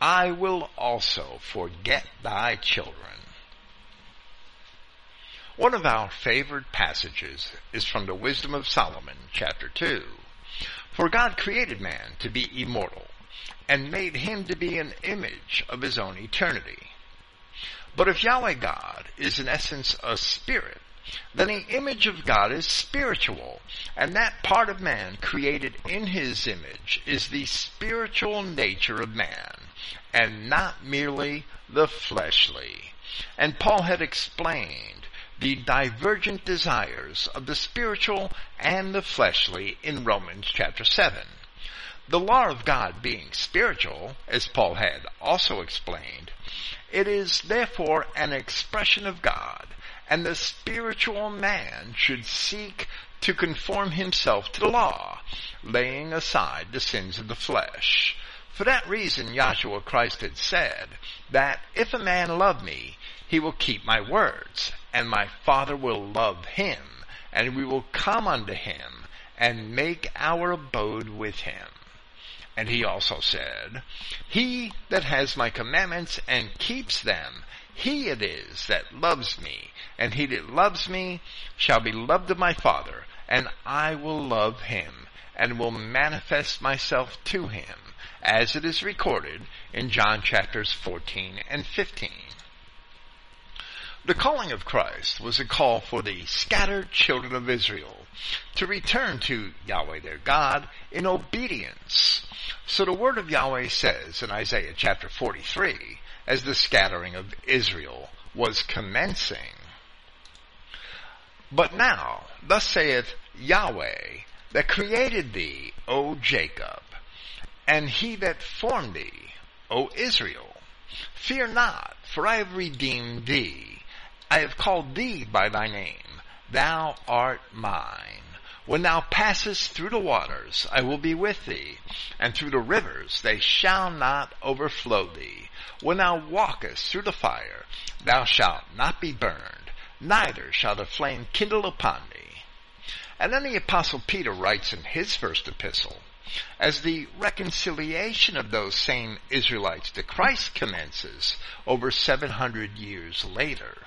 I will also forget thy children. One of our favorite passages is from the Wisdom of Solomon, chapter 2. For God created man to be immortal, and made him to be an image of his own eternity. But if Yahweh God is in essence a spirit, then the image of God is spiritual, and that part of man created in his image is the spiritual nature of man, and not merely the fleshly. And Paul had explained the divergent desires of the spiritual and the fleshly in Romans chapter 7. The law of God being spiritual, as Paul had also explained, it is therefore an expression of God, and the spiritual man should seek to conform himself to the law, laying aside the sins of the flesh. For that reason Yahshua Christ had said that if a man love me, he will keep my words, and my Father will love him, and we will come unto him, and make our abode with him. And he also said, He that has my commandments and keeps them, he it is that loves me, and he that loves me shall be loved of my Father, and I will love him, and will manifest myself to him, as it is recorded in John chapters 14 and 15. The calling of Christ was a call for the scattered children of Israel to return to Yahweh their God in obedience so the word of Yahweh says in Isaiah chapter 43, as the scattering of Israel was commencing, But now, thus saith Yahweh, that created thee, O Jacob, and he that formed thee, O Israel. Fear not, for I have redeemed thee. I have called thee by thy name. Thou art mine. When thou passest through the waters, I will be with thee, and through the rivers, they shall not overflow thee. When thou walkest through the fire, thou shalt not be burned, neither shall the flame kindle upon thee. And then the apostle Peter writes in his first epistle, as the reconciliation of those same Israelites to Christ commences over 700 years later.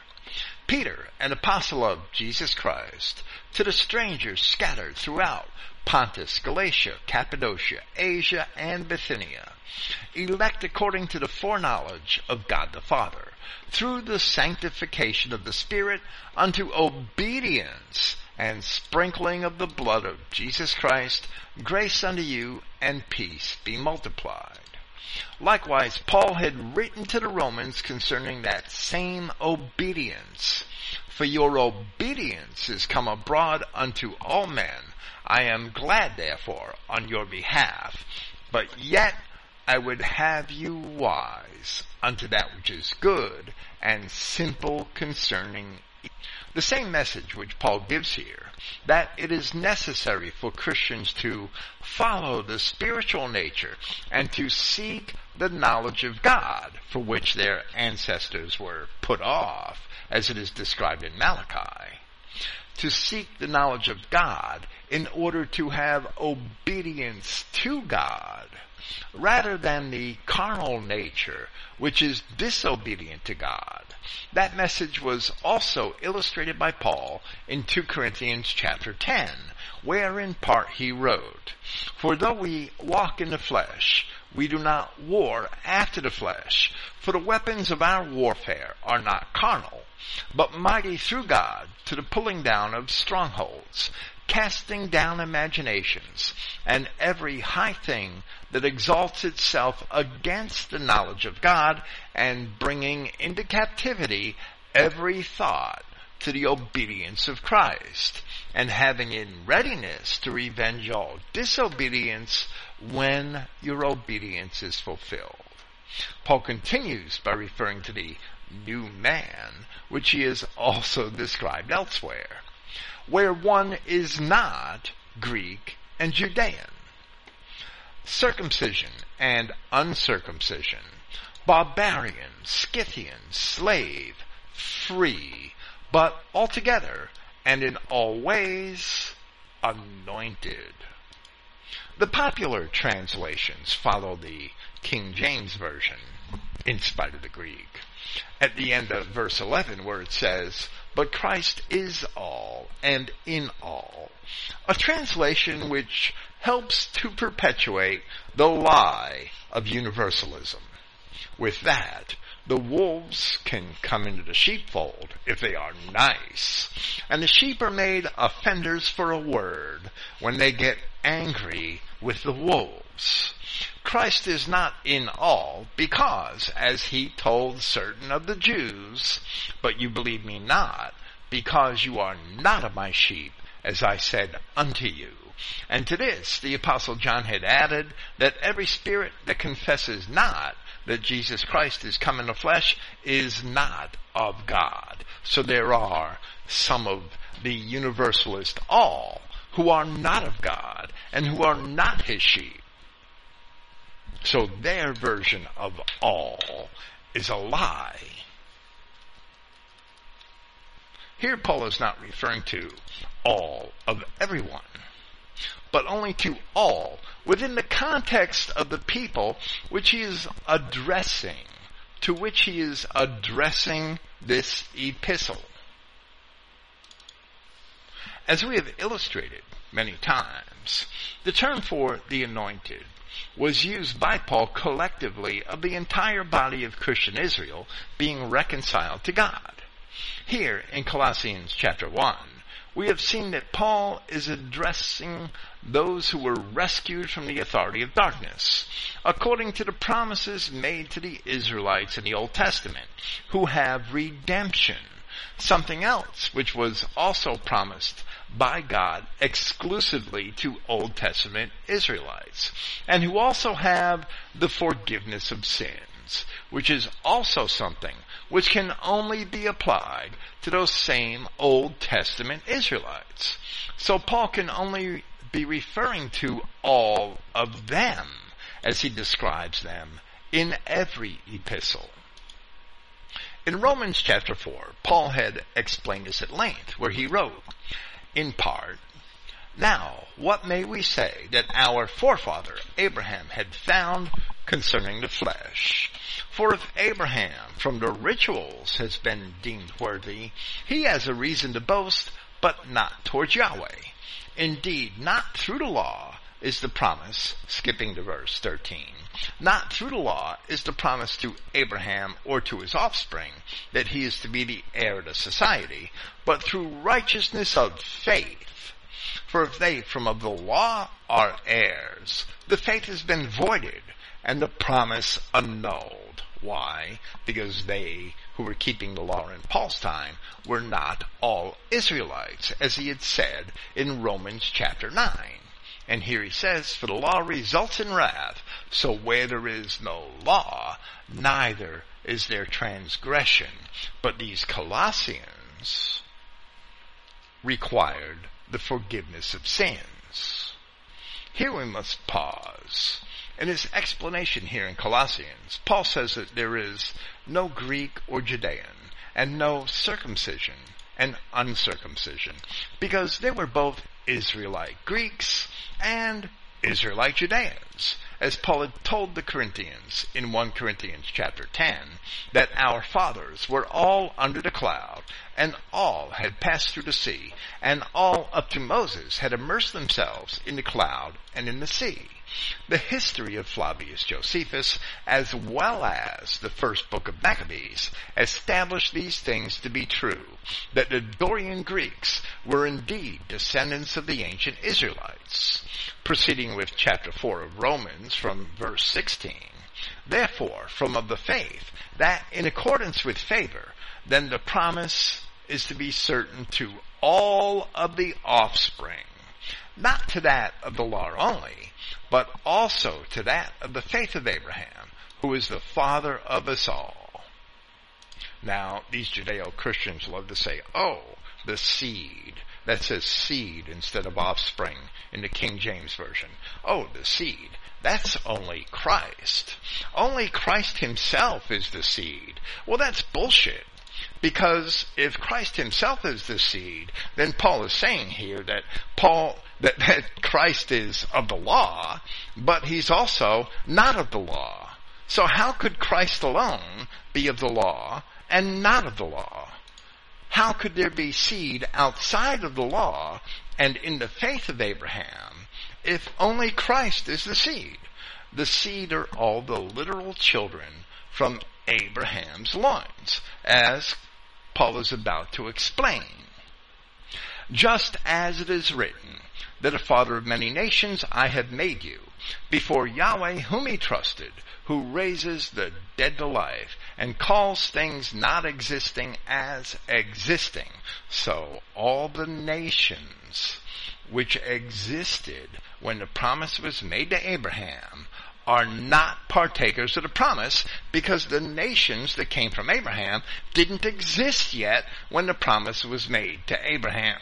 Peter, an apostle of Jesus Christ, to the strangers scattered throughout Pontus, Galatia, Cappadocia, Asia, and Bithynia, elect according to the foreknowledge of God the Father, through the sanctification of the Spirit unto obedience and sprinkling of the blood of Jesus Christ, grace unto you and peace be multiplied. Likewise, Paul had written to the Romans concerning that same obedience. For your obedience is come abroad unto all men. I am glad therefore on your behalf. But yet I would have you wise unto that which is good and simple concerning the same message which Paul gives here, that it is necessary for Christians to follow the spiritual nature and to seek the knowledge of God for which their ancestors were put off, as it is described in Malachi. To seek the knowledge of God in order to have obedience to God rather than the carnal nature which is disobedient to God. That message was also illustrated by Paul in 2 Corinthians chapter 10, where in part he wrote, For though we walk in the flesh, we do not war after the flesh, for the weapons of our warfare are not carnal, but mighty through God to the pulling down of strongholds, casting down imaginations, and every high thing that exalts itself against the knowledge of God, and bringing into captivity every thought to the obedience of Christ, and having in readiness to revenge all disobedience when your obedience is fulfilled. Paul continues by referring to the new man, which he has also described elsewhere where one is not Greek and Judean. Circumcision and uncircumcision, barbarian, Scythian, slave, free, but altogether and in all ways anointed. The popular translations follow the King James Version in spite of the Greek. At the end of verse 11 where it says, but Christ is all and in all. A translation which helps to perpetuate the lie of universalism. With that, the wolves can come into the sheepfold if they are nice. And the sheep are made offenders for a word when they get angry with the wolves. Christ is not in all because, as he told certain of the Jews, but you believe me not, because you are not of my sheep, as I said unto you. And to this the apostle John had added that every spirit that confesses not that Jesus Christ is come in the flesh is not of God. So there are some of the universalist all who are not of God and who are not his sheep. So their version of all is a lie. Here Paul is not referring to all of everyone, but only to all within the context of the people which he is addressing, to which he is addressing this epistle. As we have illustrated many times, the term for the anointed was used by Paul collectively of the entire body of Christian Israel being reconciled to God. Here in Colossians chapter 1, we have seen that Paul is addressing those who were rescued from the authority of darkness, according to the promises made to the Israelites in the Old Testament, who have redemption, something else which was also promised by God exclusively to Old Testament Israelites, and who also have the forgiveness of sins, which is also something which can only be applied to those same Old Testament Israelites. So Paul can only be referring to all of them as he describes them in every epistle. In Romans chapter 4, Paul had explained this at length, where he wrote, in part, Now, what may we say that our forefather Abraham had found concerning the flesh? For if Abraham from the rituals has been deemed worthy, he has a reason to boast, but not towards Yahweh. Indeed, not through the law is the promise, skipping to verse 13. Not through the law is the promise to Abraham or to his offspring that he is to be the heir to society, but through righteousness of faith. For if they from of the law are heirs, the faith has been voided and the promise annulled. Why? Because they who were keeping the law in Paul's time were not all Israelites, as he had said in Romans chapter 9. And here he says, for the law results in wrath, so where there is no law, neither is there transgression. But these Colossians required the forgiveness of sins. Here we must pause in his explanation here in Colossians, Paul says that there is no Greek or Judean and no circumcision and uncircumcision because they were both Israelite Greeks and Israelite Judeans. As Paul had told the Corinthians in 1 Corinthians chapter 10, that our fathers were all under the cloud, and all had passed through the sea, and all up to Moses had immersed themselves in the cloud and in the sea. The history of Flavius Josephus, as well as the first book of Maccabees, established these things to be true, that the Dorian Greeks were indeed descendants of the ancient Israelites. Proceeding with chapter 4 of Romans from verse 16. Therefore, from of the faith, that in accordance with favor, then the promise is to be certain to all of the offspring, not to that of the law only, but also to that of the faith of Abraham, who is the father of us all. Now, these Judeo-Christians love to say, oh, the seed. That says seed instead of offspring in the King James Version. Oh, the seed. That's only Christ. Only Christ himself is the seed. Well, that's bullshit. Because if Christ himself is the seed, then Paul is saying here that Paul, that, that Christ is of the law, but he's also not of the law. So how could Christ alone be of the law and not of the law? How could there be seed outside of the law and in the faith of Abraham if only Christ is the seed? The seed are all the literal children from Abraham's loins, as Paul is about to explain. Just as it is written, that a father of many nations I have made you, before Yahweh whom he trusted, who raises the dead to life, and calls things not existing as existing. So all the nations which existed when the promise was made to Abraham are not partakers of the promise because the nations that came from Abraham didn't exist yet when the promise was made to Abraham.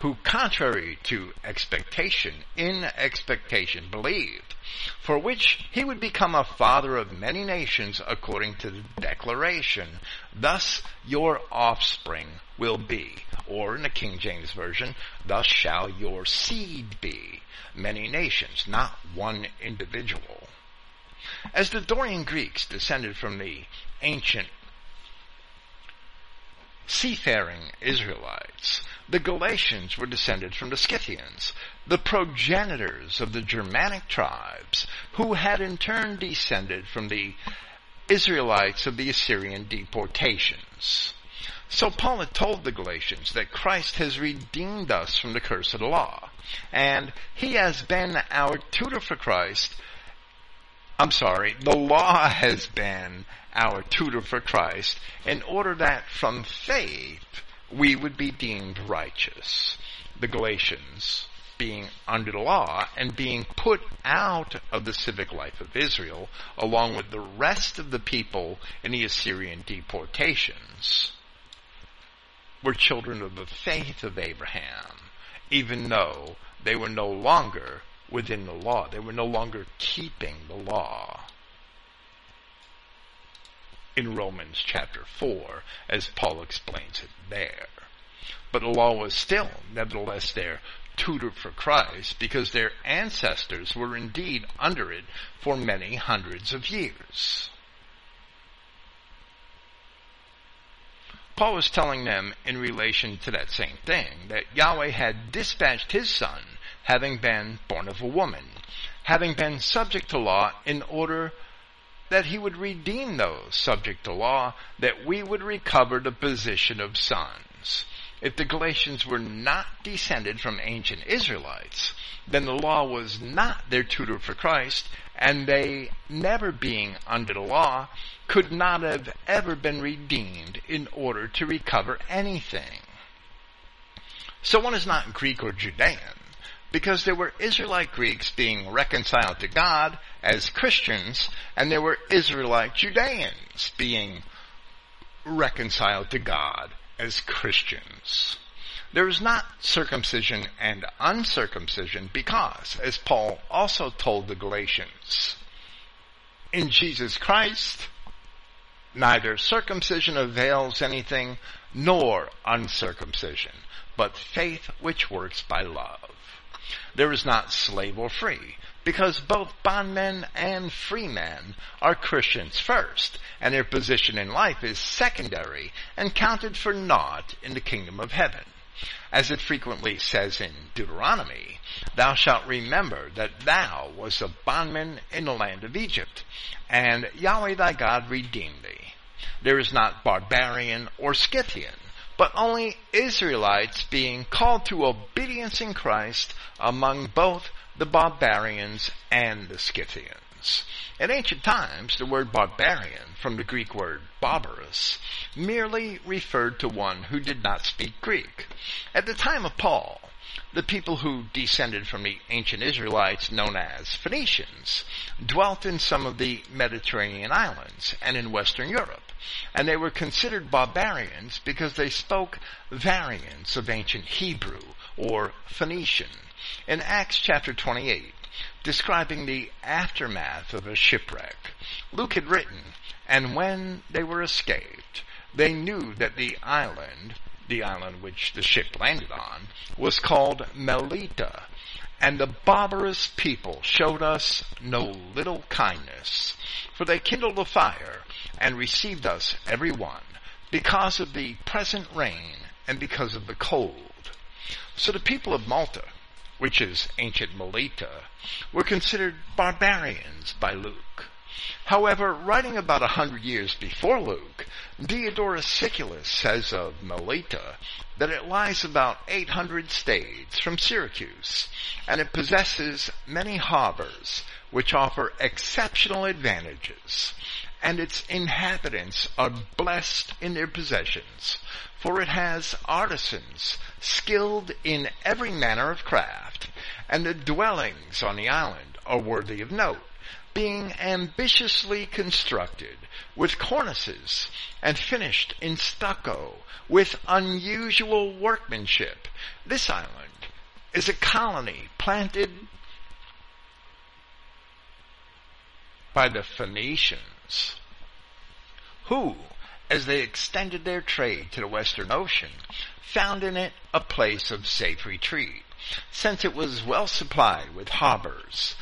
Who contrary to expectation, in expectation believed, for which he would become a father of many nations according to the declaration. Thus your offspring will be, or in the King James Version, thus shall your seed be many nations, not one individual. As the Dorian Greeks descended from the ancient seafaring Israelites, the Galatians were descended from the Scythians, the progenitors of the Germanic tribes, who had in turn descended from the Israelites of the Assyrian deportations. So Paul had told the Galatians that Christ has redeemed us from the curse of the law. And he has been our tutor for Christ. I'm sorry, the law has been our tutor for Christ in order that from faith we would be deemed righteous. The Galatians being under the law and being put out of the civic life of Israel along with the rest of the people in the Assyrian deportations were children of the faith of Abraham, even though they were no longer within the law. They were no longer keeping the law. In Romans chapter 4, as Paul explains it there. But the law was still, nevertheless, their tutor for Christ because their ancestors were indeed under it for many hundreds of years. Paul was telling them in relation to that same thing that Yahweh had dispatched his son, having been born of a woman, having been subject to law in order that he would redeem those subject to law, that we would recover the position of sons. If the Galatians were not descended from ancient Israelites, then the law was not their tutor for Christ, and they, never being under the law, could not have ever been redeemed in order to recover anything. So one is not Greek or Judean, because there were Israelite Greeks being reconciled to God as Christians, and there were Israelite Judeans being reconciled to God as Christians. There is not circumcision and uncircumcision because, as Paul also told the Galatians, in Jesus Christ, neither circumcision avails anything nor uncircumcision, but faith which works by love. There is not slave or free, because both bondmen and freemen are Christians first, and their position in life is secondary and counted for naught in the kingdom of heaven. As it frequently says in Deuteronomy, thou shalt remember that thou was a bondman in the land of Egypt, and Yahweh thy God redeemed thee. There is not barbarian or Scythian, but only Israelites being called to obedience in Christ among both the barbarians and the Scythians. In ancient times, the word barbarian, from the Greek word barbaros, merely referred to one who did not speak Greek. At the time of Paul, the people who descended from the ancient Israelites known as Phoenicians dwelt in some of the Mediterranean islands and in Western Europe, and they were considered barbarians because they spoke variants of ancient Hebrew or Phoenician in Acts chapter 28, describing the aftermath of a shipwreck. Luke had written, and when they were escaped, they knew that the island, the island which the ship landed on, was called Melita, and the barbarous people showed us no little kindness, for they kindled a fire and received us every one, because of the present rain and because of the cold. So the people of Malta which is ancient Melita, were considered barbarians by Luke. However, writing about a hundred years before Luke, Diodorus Siculus says of Melita that it lies about 800 stades from Syracuse, and it possesses many harbors which offer exceptional advantages, and its inhabitants are blessed in their possessions, for it has artisans skilled in every manner of craft, and the dwellings on the island are worthy of note, being ambitiously constructed with cornices and finished in stucco with unusual workmanship. This island is a colony planted by the Phoenicians, who as they extended their trade to the Western Ocean, found in it a place of safe retreat, since it was well supplied with harbors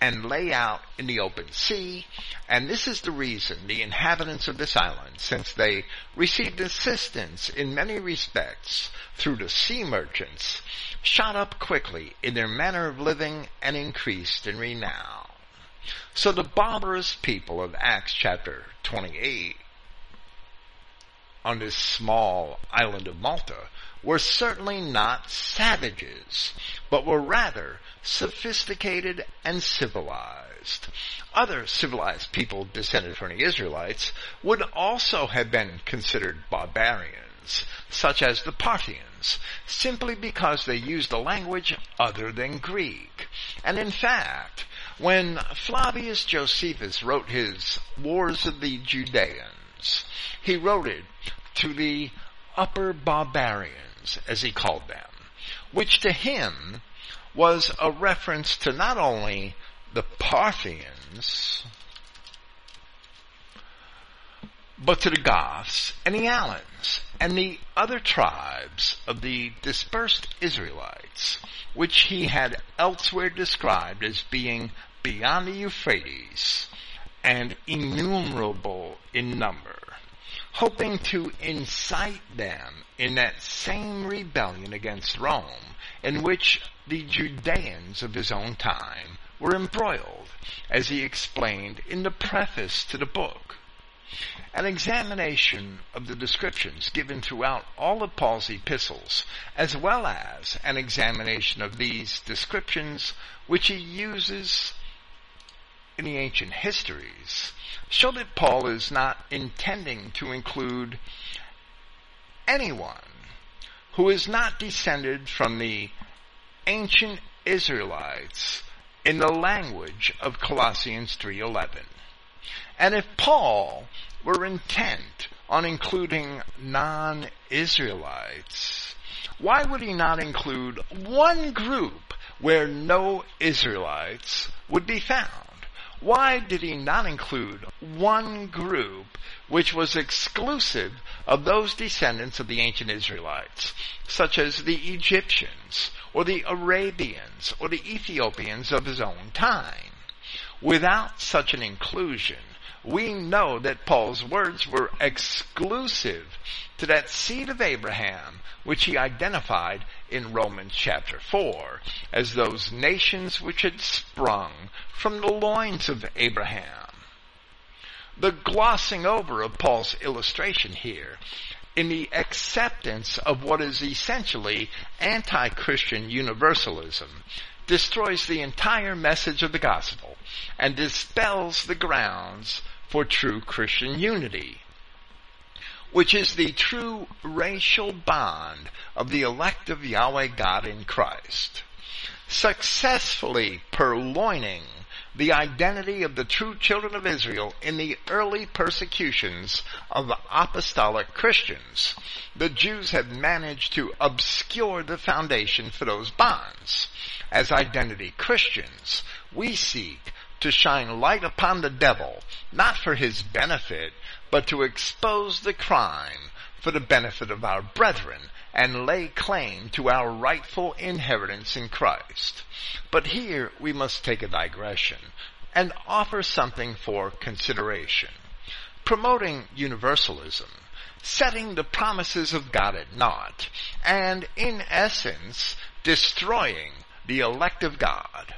and lay out in the open sea, and this is the reason the inhabitants of this island, since they received assistance in many respects through the sea merchants, shot up quickly in their manner of living and increased in renown. So the barbarous people of Acts chapter 28 on this small island of Malta were certainly not savages, but were rather sophisticated and civilized. Other civilized people descended from the Israelites would also have been considered barbarians, such as the Parthians, simply because they used a language other than Greek. And in fact, when Flavius Josephus wrote his Wars of the Judeans, he wrote it to the upper barbarians, as he called them, which to him was a reference to not only the Parthians, but to the Goths and the Alans and the other tribes of the dispersed Israelites, which he had elsewhere described as being beyond the Euphrates and innumerable in number, hoping to incite them in that same rebellion against Rome in which the Judeans of his own time were embroiled, as he explained in the preface to the book. An examination of the descriptions given throughout all of Paul's epistles, as well as an examination of these descriptions which he uses in the ancient histories, show that Paul is not intending to include anyone who is not descended from the ancient Israelites in the language of Colossians 3:11. And if Paul were intent on including non-Israelites, why would he not include one group where no Israelites would be found? Why did he not include one group which was exclusive of those descendants of the ancient Israelites, such as the Egyptians, or the Arabians, or the Ethiopians of his own time? Without such an inclusion, we know that Paul's words were exclusive to that seed of Abraham which he identified in Romans chapter 4 as those nations which had sprung from the loins of Abraham. The glossing over of Paul's illustration here in the acceptance of what is essentially anti-Christian universalism destroys the entire message of the gospel and dispels the grounds for true Christian unity, which is the true racial bond of the elect of Yahweh God in Christ. Successfully purloining the identity of the true children of Israel in the early persecutions of the apostolic Christians, the Jews have managed to obscure the foundation for those bonds. As identity Christians, we seek to shine light upon the devil, not for his benefit, but to expose the crime for the benefit of our brethren and lay claim to our rightful inheritance in Christ. But here we must take a digression and offer something for consideration. Promoting universalism, setting the promises of God at naught, and in essence, destroying the elect of God.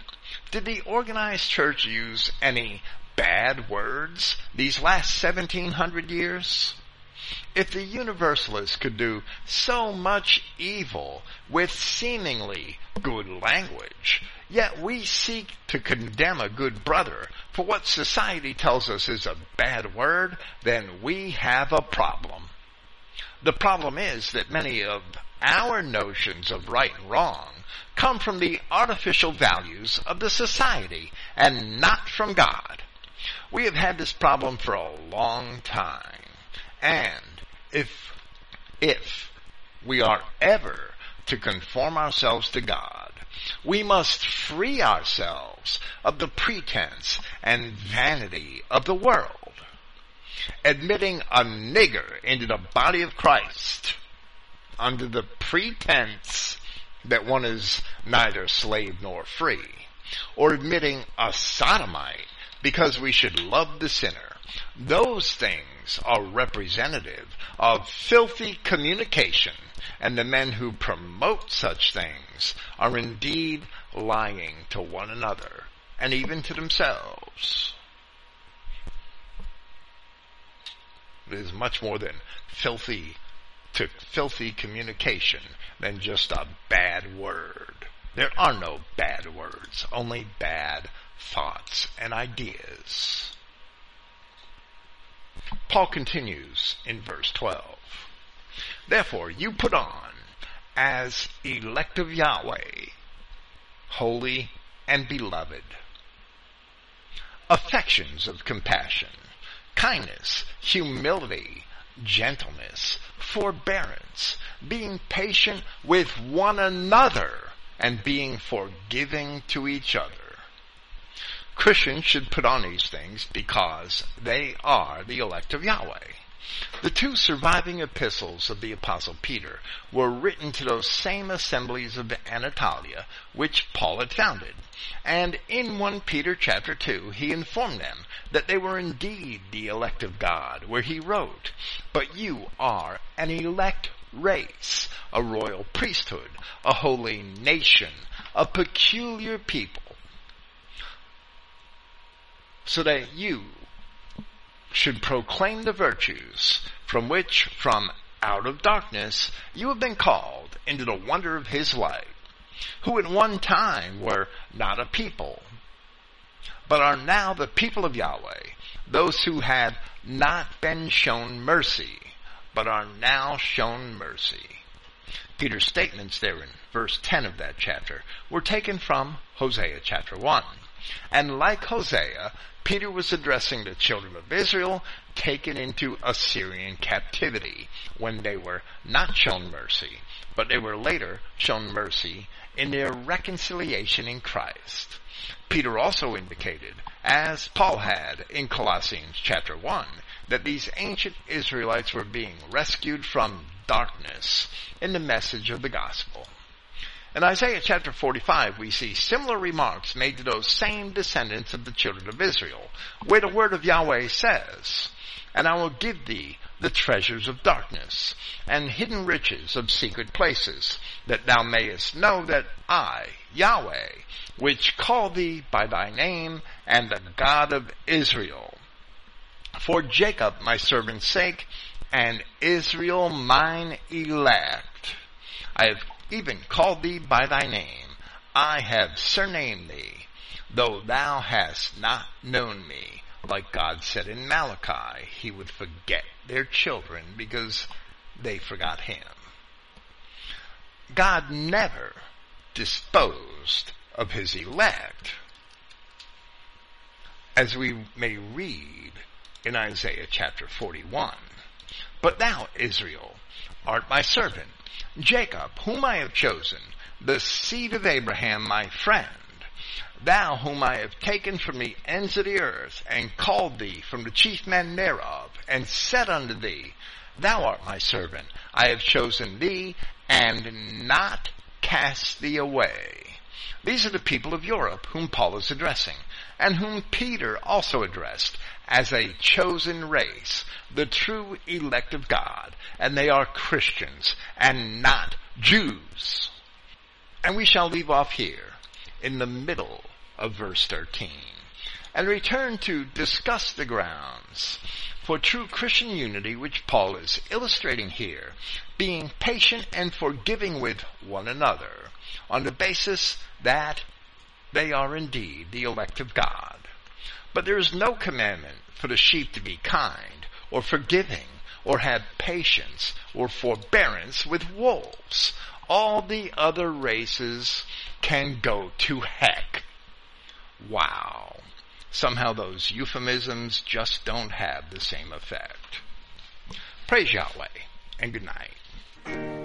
Did the organized church use any bad words these last 1700 years? If the Universalists could do so much evil with seemingly good language, yet we seek to condemn a good brother for what society tells us is a bad word, then we have a problem. The problem is that many of our notions of right and wrong come from the artificial values of the society and not from God. We have had this problem for a long time. And if, if we are ever to conform ourselves to God, we must free ourselves of the pretense and vanity of the world. Admitting a nigger into the body of Christ under the pretense that one is neither slave nor free, or admitting a sodomite because we should love the sinner. Those things are representative of filthy communication, and the men who promote such things are indeed lying to one another and even to themselves. It is much more than filthy to filthy communication than just a bad word. There are no bad words, only bad thoughts and ideas. Paul continues in verse 12. Therefore, you put on, as elect of Yahweh, holy and beloved, affections of compassion, kindness, humility, gentleness, forbearance, being patient with one another, and being forgiving to each other. Christians should put on these things because they are the elect of Yahweh. The two surviving epistles of the Apostle Peter were written to those same assemblies of Anatolia which Paul had founded. And in 1 Peter chapter 2, he informed them that they were indeed the elect of God, where he wrote, But you are an elect race, a royal priesthood, a holy nation, a peculiar people, so that you should proclaim the virtues from which, from out of darkness, you have been called into the wonder of his light, who at one time were not a people, but are now the people of Yahweh, those who have not been shown mercy, but are now shown mercy. Peter's statements there in verse 10 of that chapter were taken from Hosea chapter 1. And like Hosea, Peter was addressing the children of Israel taken into Assyrian captivity when they were not shown mercy, but they were later shown mercy in their reconciliation in Christ. Peter also indicated, as Paul had in Colossians chapter 1, that these ancient Israelites were being rescued from darkness in the message of the gospel. In Isaiah chapter 45, we see similar remarks made to those same descendants of the children of Israel, where the word of Yahweh says, And I will give thee the treasures of darkness, and hidden riches of secret places, that thou mayest know that I, Yahweh, which call thee by thy name, and the God of Israel. For Jacob my servant's sake, and Israel mine elect, I have even called thee by thy name. I have surnamed thee, though thou hast not known me. Like God said in Malachi, he would forget their children because they forgot him. God never disposed of his elect, as we may read in Isaiah chapter 41. But thou, Israel, art my servant, Jacob, whom I have chosen, the seed of Abraham, my friend, thou whom I have taken from the ends of the earth, and called thee from the chief men thereof, and said unto thee, Thou art my servant, I have chosen thee, and not cast thee away. These are the people of Europe whom Paul is addressing, and whom Peter also addressed as a chosen race, the true elect of God, and they are Christians and not Jews. And we shall leave off here in the middle of verse 13 and return to discuss the grounds for true Christian unity which Paul is illustrating here, being patient and forgiving with one another on the basis that they are indeed the elect of God. But there is no commandment for the sheep to be kind or forgiving or have patience or forbearance with wolves. All the other races can go to heck. Wow. Somehow those euphemisms just don't have the same effect. Praise Yahweh and good night.